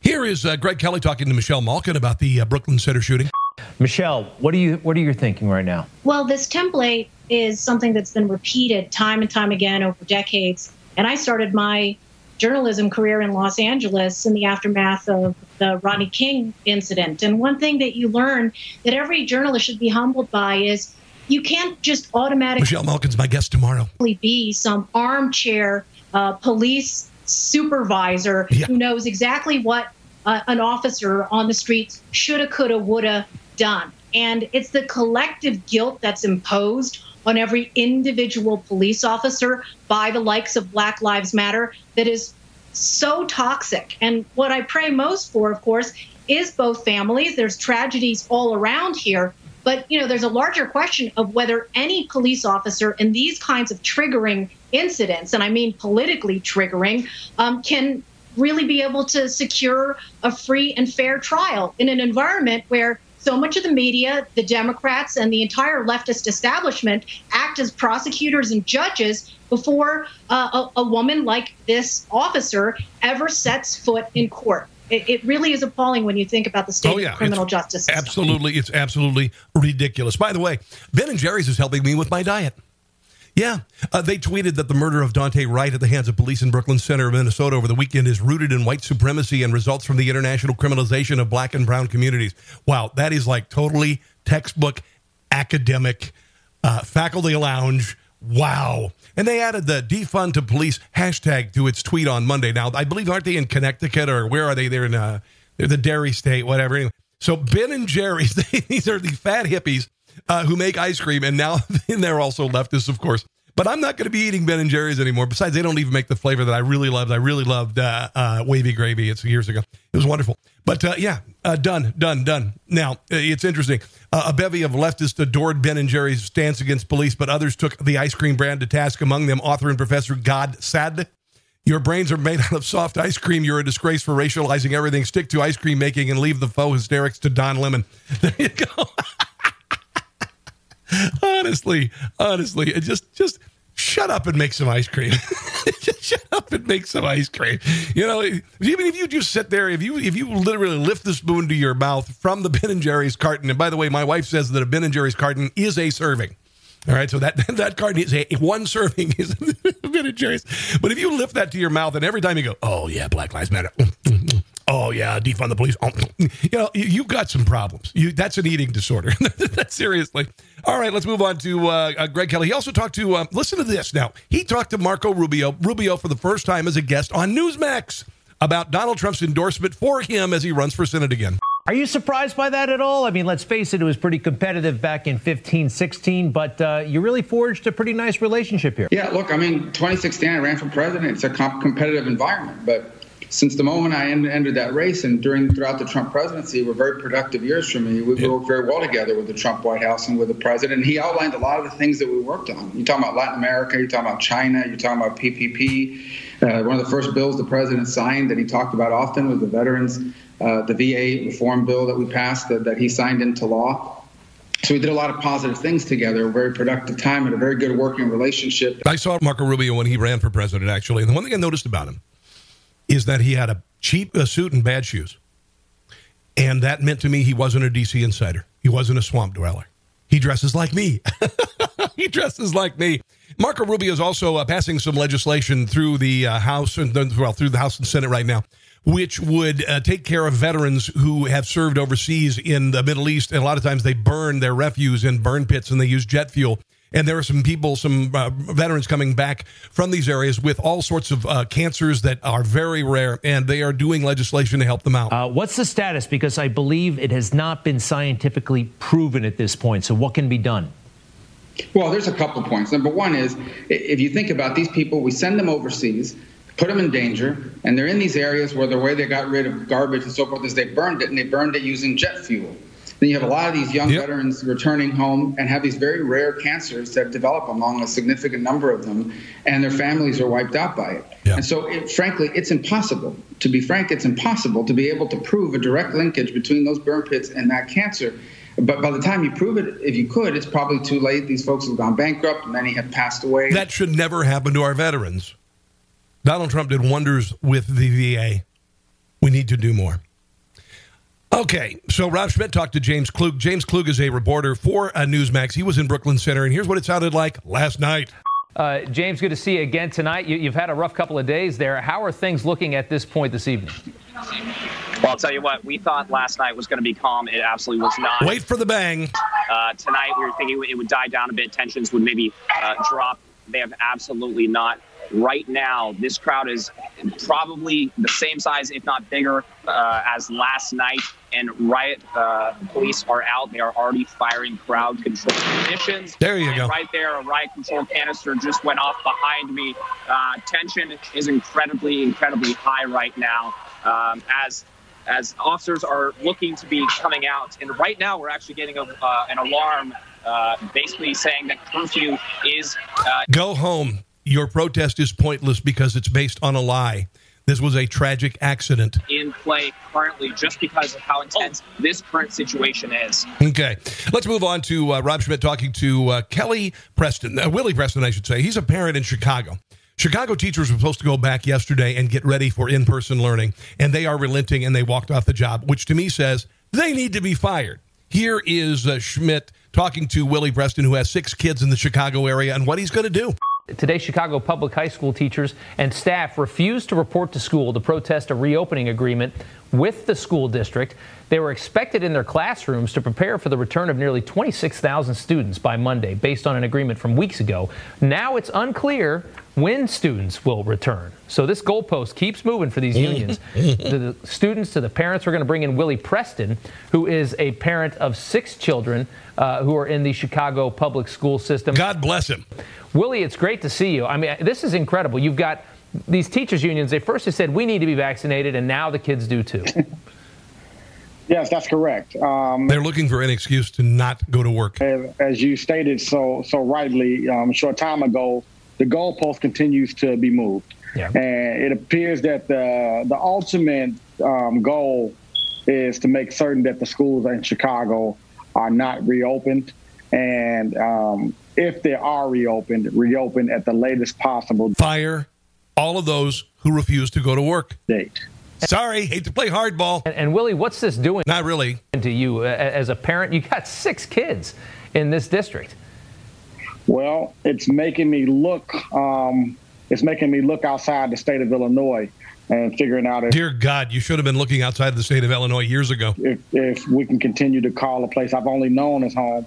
Here is uh, Greg Kelly talking to Michelle Malkin about the uh, Brooklyn Center shooting. Michelle, what are you what are you thinking right now? Well, this template is something that's been repeated time and time again over decades. And I started my journalism career in Los Angeles in the aftermath of the Rodney King incident. And one thing that you learn that every journalist should be humbled by is you can't just automatically Michelle Malkin's my guest tomorrow. be some armchair uh, police supervisor Yeah. who knows exactly what uh, an officer on the streets shoulda, coulda, woulda done. And it's the collective guilt that's imposed on every individual police officer by the likes of Black Lives Matter that is so toxic. And what I pray most for, of course, is both families. There's tragedies all around here. But you know, there's a larger question of whether any police officer in these kinds of triggering incidents, and I mean politically triggering, um, can really be able to secure a free and fair trial in an environment where so much of the media, the Democrats, and the entire leftist establishment act as prosecutors and judges before uh, a, a woman like this officer ever sets foot in court. It, it really is appalling when you think about the state Oh, yeah, of criminal it's justice. system. Absolutely, it's absolutely ridiculous. By the way, Ben and Jerry's is helping me with my diet. Yeah, uh, they tweeted that the murder of Daunte Wright at the hands of police in Brooklyn Center, Minnesota, over the weekend is rooted in white supremacy and results from the international criminalization of black and brown communities. Wow, that is like totally textbook academic uh, faculty lounge. Wow. And they added the defund to police hashtag to its tweet on Monday. Now, I believe, aren't they in Connecticut or where are they? They're in uh, they're the dairy state, whatever. Anyway, so Ben and Jerry's, they, these are the fat hippies uh, who make ice cream, and now and they're also leftists, of course. But I'm not going to be eating Ben and Jerry's anymore. Besides, they don't even make the flavor that I really loved. I really loved uh, uh, wavy gravy. It's years ago. It was wonderful. But uh, yeah, uh, done, done, done. Now it's interesting. A bevy of leftists adored Ben and Jerry's stance against police, but others took the ice cream brand to task. Among them, author and professor Gad Saad. Your brains are made out of soft ice cream. You're a disgrace for racializing everything. Stick to ice cream making and leave the faux hysterics to Don Lemon. There you go. honestly, honestly, just just shut up and make some ice cream. just shut up and make some ice cream. You know, even if you just sit there, if you if you literally lift the spoon to your mouth from the Ben and Jerry's carton, and by the way, my wife says that a Ben and Jerry's carton is a serving. All right, so that that carton is a one serving is a Ben and Jerry's. But if you lift that to your mouth, and every time you go, oh yeah, Black Lives Matter. Oh yeah, defund the police. Oh, you know, you, you got some problems. You that's an eating disorder. Seriously. All right, let's move on to uh, uh, Greg Kelly. He also talked to. Uh, listen to this now. He talked to Marco Rubio. Rubio for the first time as a guest on Newsmax about Donald Trump's endorsement for him as he runs for Senate again. Are you surprised by that at all? I mean, let's face it, it was pretty competitive back in 15, 16, but uh, you really forged a pretty nice relationship here. Yeah, look, I mean, 2016, I ran for president. It's a comp- competitive environment, but since the moment I en- entered that race and during throughout the Trump presidency were very productive years for me. We worked very well together with the Trump White House and with the president. And He outlined a lot of the things that we worked on. You're talking about Latin America, you're talking about China, you're talking about PPP. Uh, one of the first bills the president signed that he talked about often was the veterans, uh, the VA reform bill that we passed that, that he signed into law. So we did a lot of positive things together, a very productive time and a very good working relationship. I saw Marco Rubio when he ran for president, actually. And the one thing I noticed about him is that he had a cheap uh, suit and bad shoes. And that meant to me he wasn't a DC insider. He wasn't a swamp dweller. He dresses like me. he dresses like me. Marco Rubio is also uh, passing some legislation through the uh, House and well through the House and Senate right now, which would uh, take care of veterans who have served overseas in the Middle East. And a lot of times they burn their refuse in burn pits and they use jet fuel. And there are some people, some uh, veterans coming back from these areas with all sorts of uh, cancers that are very rare, and they are doing legislation to help them out. Uh, what's the status? Because I believe it has not been scientifically proven at this point. So, what can be done? Well, there's a couple points. Number one is if you think about these people, we send them overseas, put them in danger, and they're in these areas where the way they got rid of garbage and so forth is they burned it, and they burned it using jet fuel. Then you have a lot of these young veterans returning home and have these very rare cancers that develop among a significant number of them, and their families are wiped out by it. And so, it, frankly, it's impossible. To be frank, it's impossible to be able to prove a direct linkage between those burn pits and that cancer. But by the time you prove it, if you could, it's probably too late. These folks have gone bankrupt, many have passed away. That should never happen to our veterans. Donald Trump did wonders with the VA. We need to do more. Okay, so Rob Schmitt talked to James Klug. James Klug is a reporter for uh, Newsmax. He was in Brooklyn Center, and here's what it sounded like last night. Uh, James, good to see you again tonight. You, you've had a rough couple of days there. How are things looking at this point this evening? Well, I'll tell you what, we thought last night was going to be calm. It absolutely was not. Wait for the bang. Uh, tonight, we were thinking it would die down a bit. Tensions would maybe uh, drop. They have absolutely not. Right now, this crowd is probably the same size, if not bigger, uh, as last night. And riot uh, police are out. They are already firing crowd control munitions. There you And go. Right there, a riot control canister just went off behind me. Uh, tension is incredibly, incredibly high right now. Um, as as officers are looking to be coming out. And right now, we're actually getting a, uh, an alarm uh, basically saying that curfew is. Uh, Go home. Your protest is pointless because it's based on a lie. This was a tragic accident. in play currently just because of how intense this current situation is. Okay, let's move on to uh, Rob Schmitt talking to uh, Kelly Preston, uh, Willie Preston, I should say. He's a parent in Chicago. Chicago teachers were supposed to go back yesterday and get ready for in person learning, and they are relenting and they walked off the job, which to me says they need to be fired. Here is uh, Schmitt talking to Willie Preston, who has six kids in the Chicago area, and what he's going to do. Today, Chicago public high school teachers and staff refused to report to school to protest a reopening agreement with the school district. They were expected in their classrooms to prepare for the return of nearly 26,000 students by Monday, based on an agreement from weeks ago. Now it's unclear when students will return. So this goalpost keeps moving for these unions. the, the students to the parents, we're going to bring in Willie Preston, who is a parent of six children uh, who are in the Chicago public school system. God bless him. Willie, it's great to see you. I mean, this is incredible. You've got these teachers unions. They first said we need to be vaccinated, and now the kids do too. Yes, that's correct. Um, They're looking for an excuse to not go to work. as, as you stated so so rightly um, a short time ago, the goalpost continues to be moved, Yeah. and it appears that the the ultimate um, goal is to make certain that the schools in Chicago are not reopened, and um, if they are reopened, reopened at the latest possible Fire all of those who refuse to go to work. date. Sorry, hate to play hardball. And, and Willie, what's this doing? Not really. To you uh, as a parent, you got six kids in this district. Well, it's making me look. Um, it's making me look outside the state of Illinois and figuring out if, Dear God, you should have been looking outside of the state of Illinois years ago. if if we can continue to call a place I've only known as home,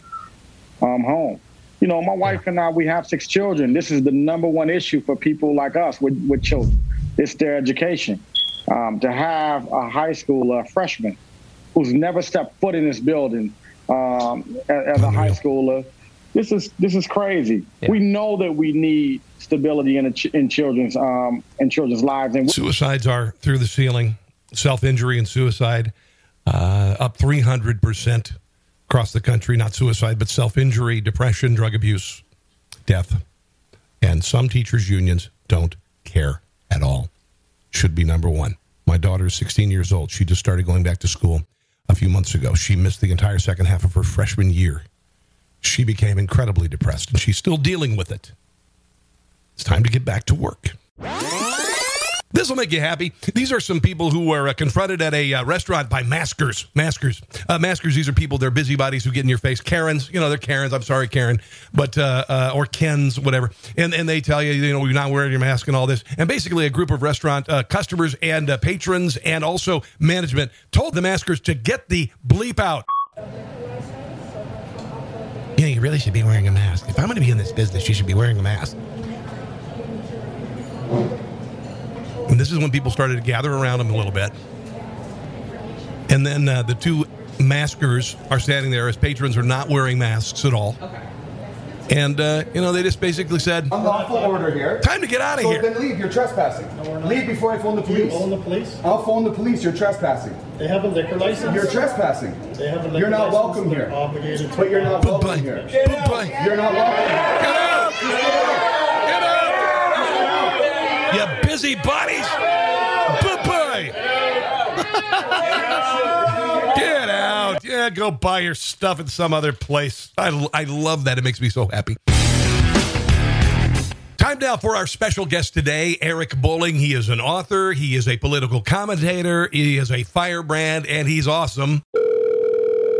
um, home. You know, my wife and I, we have six children. This is the number one issue for people like us with, with children. It's their education. Um, to have a high school uh, freshman who's never stepped foot in this building um, as, as a high schooler, this is this is crazy. We know that we need stability in, a ch- in children's um, in children's lives, and we- Suicides are through the ceiling. Self injury and suicide uh, up 300% across the country. Not suicide, but self injury, depression, drug abuse, death. And some teachers' unions don't care at all. Should be number one. My daughter is 16 years old. She just started going back to school a few months ago. She missed the entire second half of her freshman year. She became incredibly depressed, and she's still dealing with it. It's time to get back to work. This will make you happy. These are some people who were uh, confronted at a uh, restaurant by maskers. Maskers. Uh, maskers, these are people, they're busybodies who get in your face. Karens, you know, they're Karens. I'm sorry, Karen. But, uh, uh, or Kens, whatever. And, and they tell you, you know, you're not wearing your mask and all this. And basically, a group of restaurant uh, customers and patrons and also management told the maskers to get the bleep out. Yeah, you really should be wearing a mask. If I'm going to be in this business, you should be wearing a mask. And this is when people started to gather around him a little bit. And then uh, the two maskers are standing there as patrons are not wearing masks at all. And, uh, you know, they just basically said, Unlawful order here. Time to get out of so here. then leave. You're trespassing. leave before I phone the Do you police. own the police? I'll phone the police. You're trespassing. They have a liquor license. You're trespassing. They have a liquor You're not license. welcome They're here. Obligated to. But you're not welcome here. You're not welcome here. Get out! You busy bodies! Bye-bye! Get out! Yeah, go buy your stuff at some other place. I, I love that. It makes me so happy. Time now for our special guest today, Eric Bolling. He is an author, he is a political commentator, he is a firebrand, and he's awesome.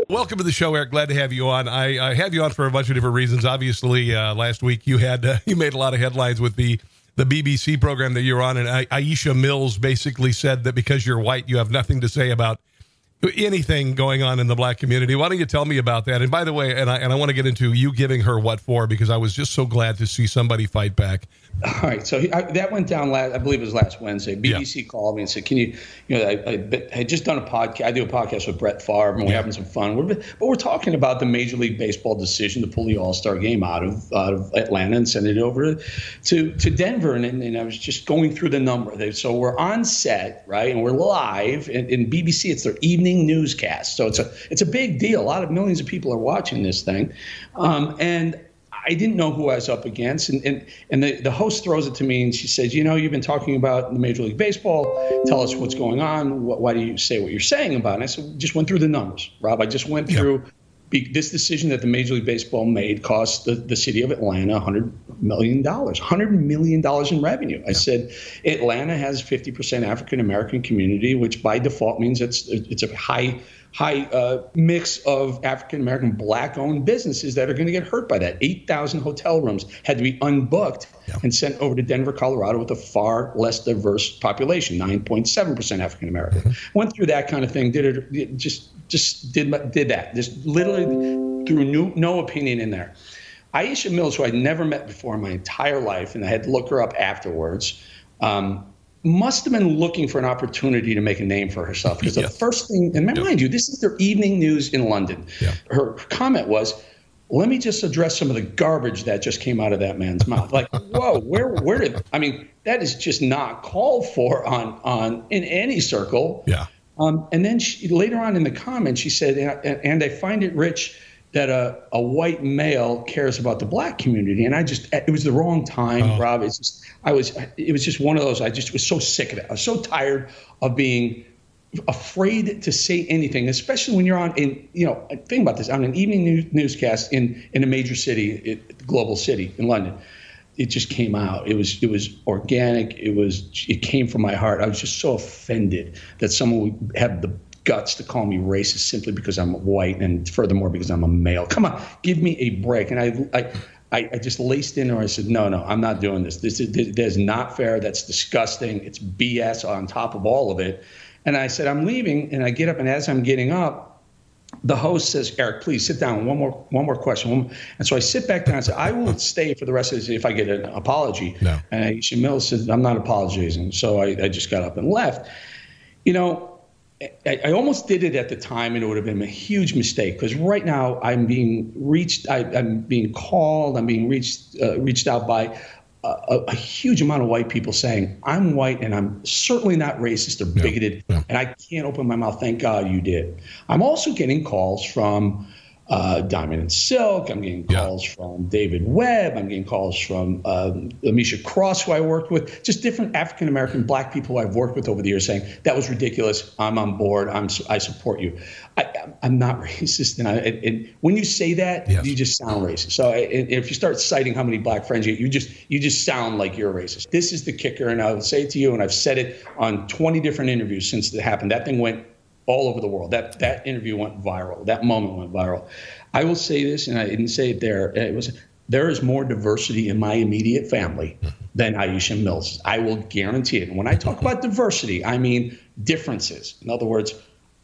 Welcome to the show, Eric. Glad to have you on. I, I have you on for a bunch of different reasons. Obviously, uh, last week you had uh, you made a lot of headlines with the the BBC program that you're on, and Aisha Mills basically said that because you're white, you have nothing to say about anything going on in the black community. Why don't you tell me about that? And by the way, and I and I want to get into you giving her what for because I was just so glad to see somebody fight back. All right, so I, that went down last. I believe it was last Wednesday. BBC called me and said, "Can you, you know, I, I had just done a podcast. I do a podcast with Brett Favre, and we're having some fun. We're, but we're talking about the Major League Baseball decision to pull the All Star game out of out of Atlanta and send it over to to Denver. And, and I was just going through the number. So we're on set, right, and we're live. And in BBC, it's their evening newscast. So it's a it's a big deal. A lot of millions of people are watching this thing, um, and. I didn't know who I was up against. And, and, and the, the host throws it to me and she says, You know, you've been talking about the Major League Baseball. Tell us what's going on. What, why do you say what you're saying about it? And I said, Just went through the numbers, Rob. I just went through be, this decision that the Major League Baseball made cost the, the city of Atlanta $100 million, $100 million in revenue. I said, Atlanta has 50% African American community, which by default means it's, it's a high high uh, mix of African American black owned businesses that are going to get hurt by that. 8,000 hotel rooms had to be unbooked and sent over to Denver, Colorado with a far less diverse population, 9.7% African American. Went through that kind of thing, did it, it just just did did that. Just literally threw no, no opinion in there. Aisha Mills, who I'd never met before in my entire life, and I had to look her up afterwards, um, must have been looking for an opportunity to make a name for herself. Because the first thing, and mind you, this is their evening news in London. Her comment was, "Let me just address some of the garbage that just came out of that man's mouth." Like, whoa, where, where did? I mean, that is just not called for on on in any circle. Yeah. Um, and then she, later on in the comments, she said, and, I find it rich that a, a white male cares about the black community. And I just, it was the wrong time, Rob. It's just, I was, it was just one of those, I just was so sick of it. I was so tired of being afraid to say anything, especially when you're on in, you know, think about this, on an evening news, newscast in, in a major city, it, global city in London it just came out. It was it was organic. It was it came from my heart. I was just so offended that someone would have the guts to call me racist simply because I'm white and furthermore because I'm a male. Come on, give me a break. And I I. I, I just laced in there. I said, no, no, I'm not doing this. This is, this is not fair. That's disgusting. It's BS on top of all of it. And I said, I'm leaving. And I get up, and as I'm getting up, the host says, Eric, please sit down. One more, one more question. And so I sit back down and say, I will stay for the rest of this if I get an apology. No. And Aisha Mills said, I'm not apologizing. So I, I just got up and left. You know, I, I, almost did it at the time, and it would have been a huge mistake because right now I'm being reached, I, am being called, I'm being reached, uh, reached out by a, a, huge amount of white people saying, I'm white and I'm certainly not racist or bigoted, yeah, yeah. and I can't open my mouth. Thank God you did. I'm also getting calls from uh, Diamond and Silk. I'm getting calls yeah. from David Webb. I'm getting calls from um, Amisha Cross, who I worked with, just different African American black people I've worked with over the years saying, that was ridiculous. I'm on board. I'm, I support you. I, am not racist. And, I, and, and, when you say that, yes. you just sound racist. So if you start citing how many black friends you you just you just sound like you're a racist. This is the kicker. And I will say it to you, and I've said it on 20 different interviews since it happened. That thing went all over the world. That that interview went viral. That moment went viral. I will say this, and I didn't say it there. It was there is more diversity in my immediate family mm-hmm. than Aisha Mills. I will guarantee it. And when I talk about diversity, I mean differences. In other words,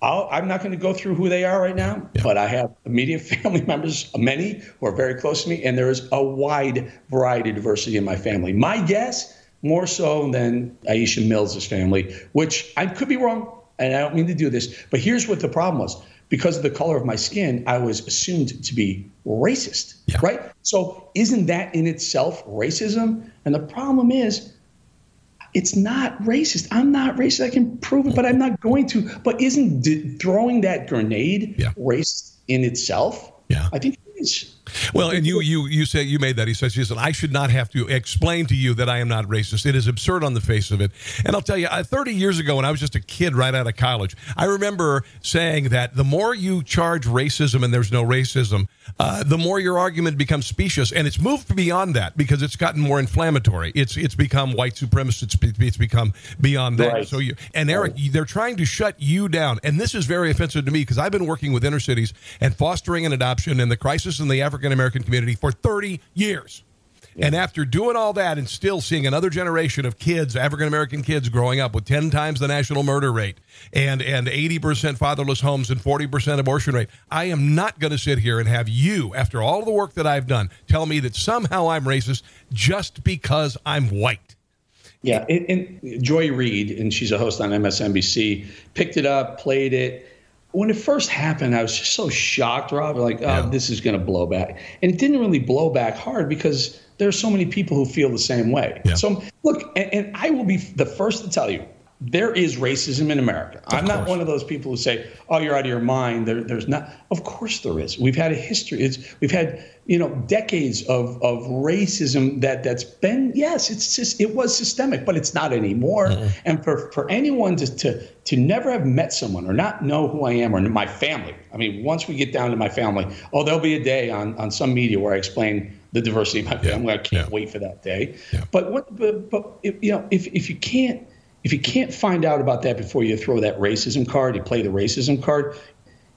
i am not going to go through who they are right now, yeah. but I have immediate family members, many who are very close to me, and there is a wide variety of diversity in my family. My guess, more so than Aisha Mills' family, which I could be wrong and I don't mean to do this, but here's what the problem was. because of the color of my skin, I was assumed to be racist, right? So isn't that in itself racism? And the problem is, it's not racist. I'm not racist. I can prove it, but I'm not going to. But isn't d- throwing that grenade racist in itself? Yeah. I think it is. Well, and you you you say you made that. He says, he said, I should not have to explain to you that I am not racist. It is absurd on the face of it. And I'll tell you, uh, 30 years ago, when I was just a kid right out of college, I remember saying that the more you charge racism and there's no racism, uh, the more your argument becomes specious. And it's moved beyond that because it's gotten more inflammatory. It's it's become white supremacist. It's, it's become beyond that. Right. So you and Eric, they're trying to shut you down, and this is very offensive to me because I've been working with inner cities and fostering an adoption and the crisis in the African American community for 30 years. And after doing all that and still seeing another generation of kids, African American kids growing up with 10 times the national murder rate and, and 80% fatherless homes and 40% abortion rate, I am not going to sit here and have you, after all the work that I've done, tell me that somehow I'm racist just because I'm white. Yeah, and, and Joy Reid, and she's a host on MSNBC, picked it up, played it. When it first happened, I was just so shocked, Rob. Like, oh, this is going to blow back, and it didn't really blow back hard because there are so many people who feel the same way. So, look, and, and I will be the first to tell you. There is racism in America. I'm not one of those people who say, "Oh, you're out of your mind." There, there's not. Of course, there is. We've had a history. It's we've had you know decades of of racism that that's been yes, it's just it was systemic, but it's not anymore. Mm-hmm. And for for anyone to to to never have met someone or not know who I am or my family. I mean, once we get down to my family, oh, there'll be a day on on some media where I explain the diversity of my family. I can't wait for that day. But what? But, but if, you know, if if you can't if you can't find out about that before you throw that racism card, you play the racism card,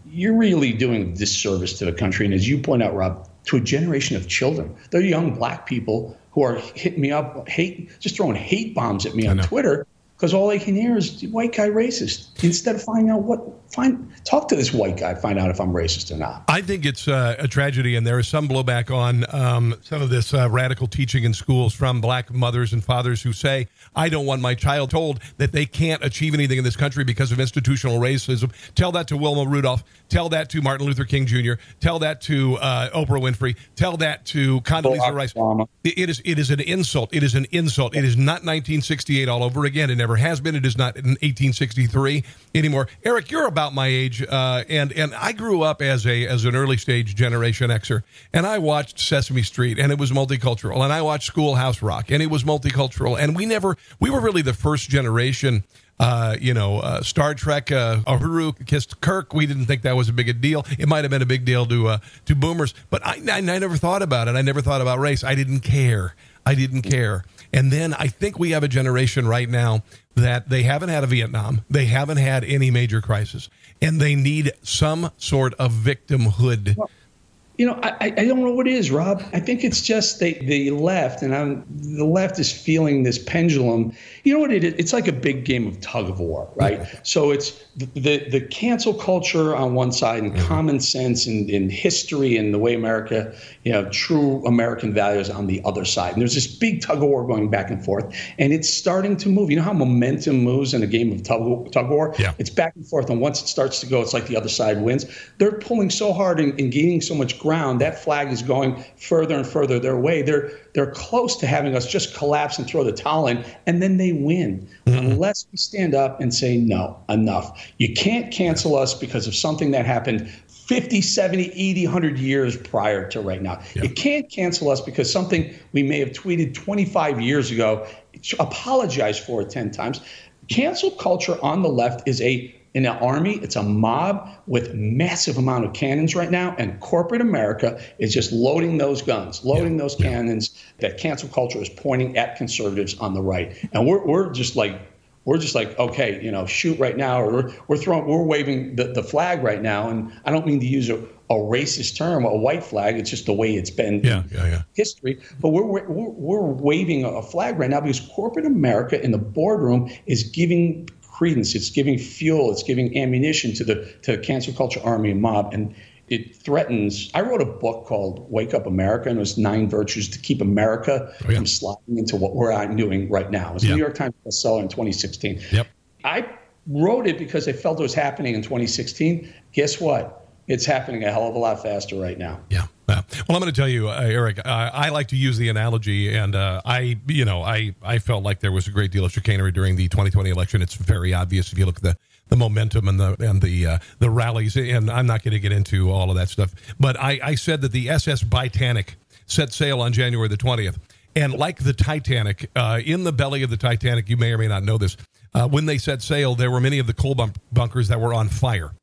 you're really doing a disservice to the country. And as you point out, Rob, to a generation of children, they're young black people who are hitting me up, hate, just throwing hate bombs at me on Twitter because all they can hear is white guy racist. Instead of finding out what, find talk to this white guy, find out if I'm racist or not. I think it's uh, a tragedy, and there is some blowback on um, some of this uh, radical teaching in schools from black mothers and fathers who say, I don't want my child told that they can't achieve anything in this country because of institutional racism. Tell that to Wilma Rudolph. Tell that to Martin Luther King Jr. Tell that to uh, Oprah Winfrey. Tell that to Condoleezza Rice. It- it is it is an insult. It is an insult. It is not 1968 all over again. It never has been. It is not in 1863 anymore. Eric, you're about my age, uh, and and I grew up as a as an early stage Generation Xer, and I watched Sesame Street, and it was multicultural, and I watched Schoolhouse Rock, and it was multicultural, and we never we were really the first generation. Uh, you know, uh, Star Trek, uh, Uhura kissed Kirk. We didn't think that was a big a deal. It might have been a big deal to uh, to boomers, but I, I, I never thought about it. I never thought about race. I didn't care. I didn't care. And then I think we have a generation right now that they haven't had a Vietnam, they haven't had any major crisis, and they need some sort of victimhood. You know, I, I don't know what it is, Rob. I think it's just the the left, and I'm, the left is feeling this pendulum. You know what it is? It's like a big game of tug of war, right? So it's the, the cancel culture on one side, and mm-hmm. common sense and, and history and the way America, you know, true American values on the other side. And there's this big tug of war going back and forth, and it's starting to move. You know how momentum moves in a game of tug, tug of war? Yeah. It's back and forth, and once it starts to go, it's like the other side wins. They're pulling so hard and, and gaining so much ground. That flag is going further and further their way. They're they're close to having us just collapse and throw the towel in, and then they win. Mm-hmm. Unless we stand up and say, no, enough. You can't cancel us because of something that happened 50, 70, 80, 100 years prior to right now. You can't cancel us because something we may have tweeted 25 years ago, apologize for it 10 times. Cancel culture on the left is a in the army, it's a mob with massive amount of cannons right now, and corporate America is just loading those guns, loading those cannons that cancel culture is pointing at conservatives on the right. And we're, we're just like we're just like, okay, you know, shoot right now, or we're, we're throwing, we're waving the, the flag right now. And I don't mean to use a, a racist term, a white flag. It's just the way it's been yeah, yeah, yeah. history. But we're, we're, we're waving a flag right now because corporate America in the boardroom is giving credence, it's giving fuel, it's giving ammunition to the to cancel culture army and mob. And it threatens. I wrote a book called Wake Up America, and it was nine virtues to keep America Oh, from sliding into what we're doing right now. It was a New York Times bestseller in 2016. Yep. I wrote it because I felt it was happening in 2016. Guess what? It's happening a hell of a lot faster right now. Yeah. Yeah. Well, I'm going to tell you, uh, Eric. Uh, I like to use the analogy, and uh, I, you know, I, I felt like there was a great deal of chicanery during the 2020 election. It's very obvious if you look at the, the momentum and the and the uh, the rallies. And I'm not going to get into all of that stuff. But I, I said that the SS Titanic set sail on January the 20th, and like the Titanic, uh, in the belly of the Titanic, you may or may not know this. Uh, when they set sail, there were many of the coal bunk- bunkers that were on fire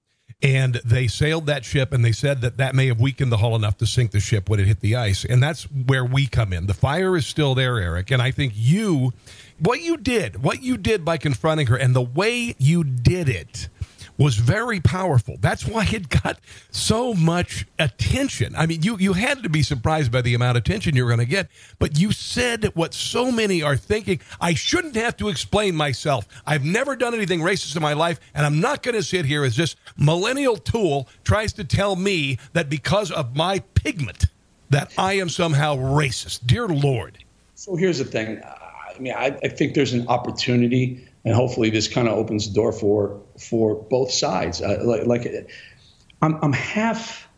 and they sailed that ship and they said that that may have weakened the hull enough to sink the ship when it hit the ice. And that's where we come in. The fire is still there eric. And i think you what you did what you did by confronting her and the way you did it was very powerful. That's why it got so much attention. I mean, you, you had to be surprised by the amount of attention you're going to get, but you said what so many are thinking. I shouldn't have to explain myself. I've never done anything racist in my life, and I'm not going to sit here as this millennial tool tries to tell me that because of my pigment that I am somehow racist. Dear Lord. So here's the thing. I mean, I, I think there's an opportunity and hopefully this kind of opens the door for for both sides. Uh, like, like, I'm, I'm half,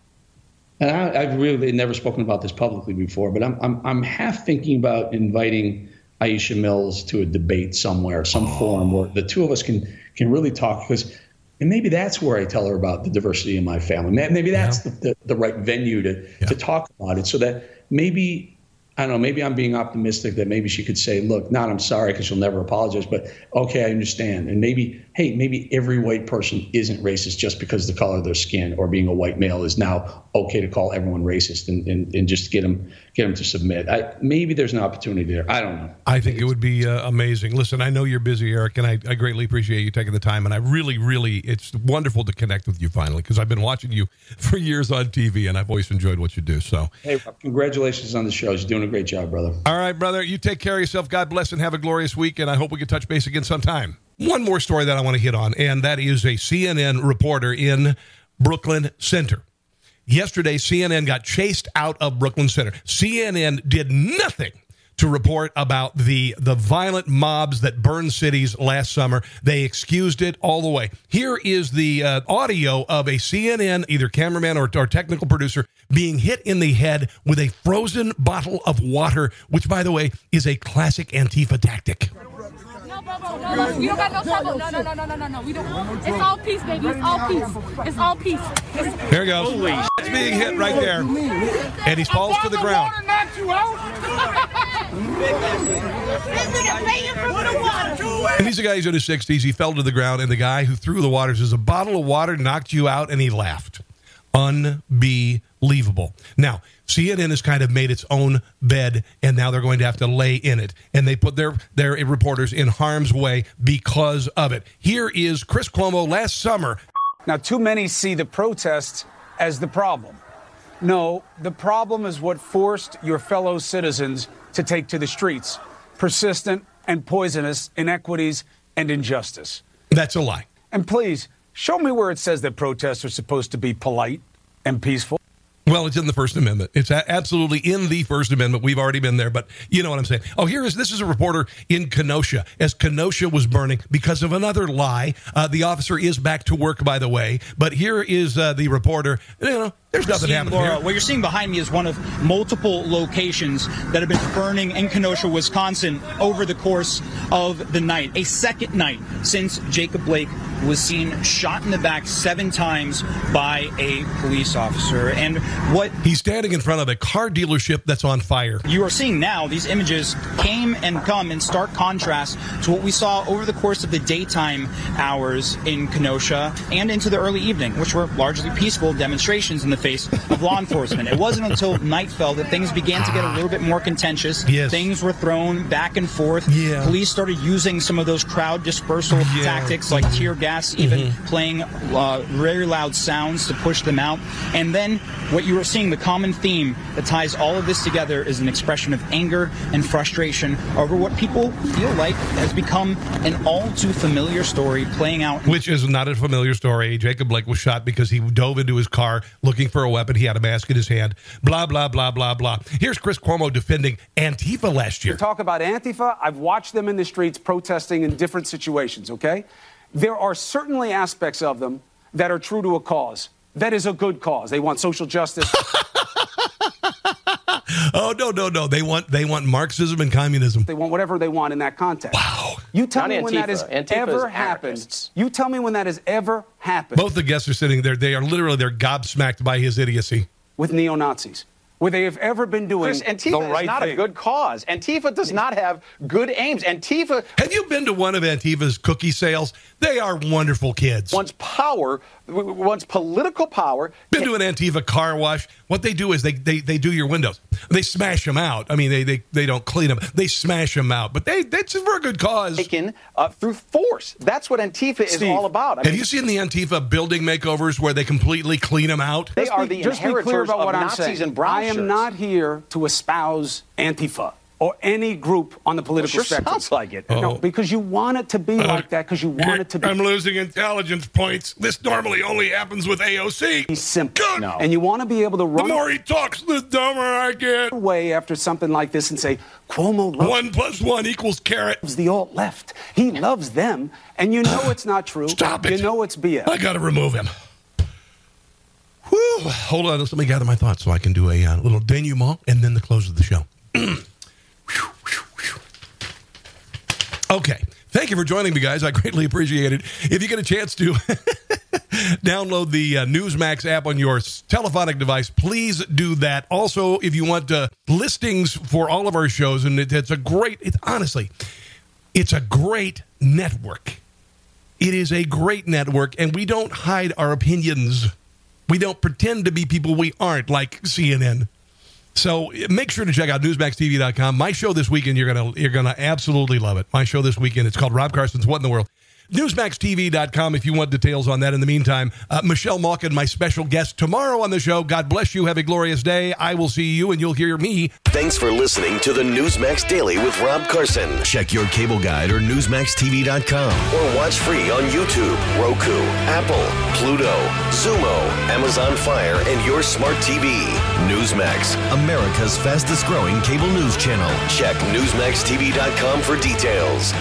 and I, have really never spoken about this publicly before, but I'm, I'm I'm half thinking about inviting Aisha Mills to a debate somewhere, some oh. forum where the two of us can can really talk because. And maybe that's where I tell her about the diversity in my family. Maybe that's yeah. the, the, the, right venue to, yeah. to talk about it so that maybe I don't know, maybe I'm being optimistic that maybe she could say, look, not I'm sorry because she'll never apologize, but okay, I understand. And maybe, hey, maybe every white person isn't racist just because the color of their skin or being a white male is now okay to call everyone racist and, and, and just get them get them to submit. I, maybe there's an opportunity there. I don't know. I think it would be uh, amazing. Listen, I know you're busy, Eric, and I, I greatly appreciate you taking the time. And I really, really, it's wonderful to connect with you finally because I've been watching you for years on TV and I've always enjoyed what you do. So, hey, congratulations on the show. You're doing a great job, brother. All right, brother. You take care of yourself. God bless and have a glorious week. And I hope we can touch base again sometime. One more story that I want to hit on, and that is a CNN reporter in Brooklyn Center. Yesterday, CNN got chased out of Brooklyn Center. CNN did nothing to report about the the violent mobs that burned cities last summer. They excused it all the way. Here is the uh, audio of a CNN either cameraman or, or technical producer being hit in the head with a frozen bottle of water, which, by the way, is a classic Antifa tactic. No, no, we don't got no trouble. No, no, no, no, no, no, no. We don't. It's all peace, baby. It's all peace. It's all peace. It's, there he goes. Holy It's being hit right there. And he falls to the ground. And he's a guy who's in his 60s. He fell to the ground, and the guy who threw the water says, A bottle of water knocked you out, and he laughed. Unbelievable. Now, CNN has kind of made its own bed, and now they're going to have to lay in it. And they put their, their reporters in harm's way because of it. Here is Chris Cuomo last summer. Now, too many see the protests as the problem. No, the problem is what forced your fellow citizens to take to the streets persistent and poisonous inequities and injustice. That's a lie. And please, show me where it says that protests are supposed to be polite and peaceful. Well, it's in the First Amendment. It's absolutely in the First Amendment. We've already been there, but you know what I'm saying. Oh, here is this is a reporter in Kenosha as Kenosha was burning because of another lie. Uh, the officer is back to work, by the way, but here is uh, the reporter. You know, there's nothing seeing, happening Laura, here. What you're seeing behind me is one of multiple locations that have been burning in Kenosha, Wisconsin over the course of the night. A second night since Jacob Blake was seen shot in the back seven times by a police officer. And what he's standing in front of a car dealership that's on fire. You are seeing now, these images came and come in stark contrast to what we saw over the course of the daytime hours in Kenosha and into the early evening, which were largely peaceful demonstrations in the face of law enforcement. It wasn't until night fell that things began to get a little bit more contentious. Yes. Things were thrown back and forth. Yeah. Police started using some of those crowd dispersal Yeah. tactics like tear gas, even Mhm. playing uh, very loud sounds to push them out. And then what you are seeing, the common theme that ties all of this together is an expression of anger and frustration over what people feel like has become an all too familiar story playing out Which is not a familiar story. Jacob Blake was shot because he dove into his car looking for a weapon. He had a mask in his hand. Blah, blah, blah, blah, blah. Here's Chris Cuomo defending Antifa last year. You talk about Antifa. I've watched them in the streets protesting in different situations, okay? There are certainly aspects of them that are true to a cause. That is a good cause. They want social justice. Oh no, no, no! They want they want Marxism and communism. They want whatever they want in that context. Wow! You tell Not me when that has Antifa ever is happened. anarchists. You tell me when that has ever happened Both the guests are sitting there. They are literally they're gobsmacked by his idiocy. with neo Nazis, where they have ever been doing Chris, Antifa the right is not thing. a good cause. Antifa does not have good aims. Antifa Have you been to one of Antifa's cookie sales? They are wonderful kids. wants power, w- wants political power. Been to an Antifa car wash. What they do is they, they, they do your windows. They smash them out. I mean, they, they, they don't clean them. They smash them out. But they that's for a good cause. Taken uh, through force. That's what Antifa is all about. I Have mean, you seen the Antifa building makeovers where they completely clean them out? They Just are be- the just be clear inheritors about of what I'm Nazis saying. and brown I am shirts. not here to espouse Antifa or any group on the political sure spectrum. sounds like it. No, Oh. because you want it to be like that. Because you want it to be. I'm losing intelligence points. This normally only happens with AOC. He's simple. Good. And you want to be able to The run more he talks, the dumber I get. Way after something like this and say, Cuomo loves One plus one equals carrot. the alt left. He loves them. And you know it's not true. Stop it. You know it's BS. I got to remove him. Whew. Hold on. Let me gather my thoughts so I can do a uh, little denouement and then the close of the show. okay. Thank you for joining me, guys. I greatly appreciate it. If you get a chance to download the uh, Newsmax app on your telephonic device, please do that. Also, if you want uh, listings for all of our shows, and it, it's a great, it's honestly, it's a great network. It is a great network, and we don't hide our opinions. We don't pretend to be people we aren't, like CNN. So make sure to check out newsmaxtv.com. My show this weekend, you're gonna you're gonna absolutely love it. My show this weekend, it's called Rob Carson's What in the World. Newsmaxtv.com if you want details on that. In the meantime, uh, Michelle Malkin, my special guest tomorrow on the show. God bless you. Have a glorious day. I will see you, and you'll hear me. Thanks for listening to the Newsmax Daily with Rob Carson. Check your cable guide or NewsmaxTV.com or watch free on YouTube, Roku, Apple, Pluto, Xumo, Amazon Fire, and your smart TV. Newsmax, America's fastest growing cable news channel. Check NewsmaxTV.com for details.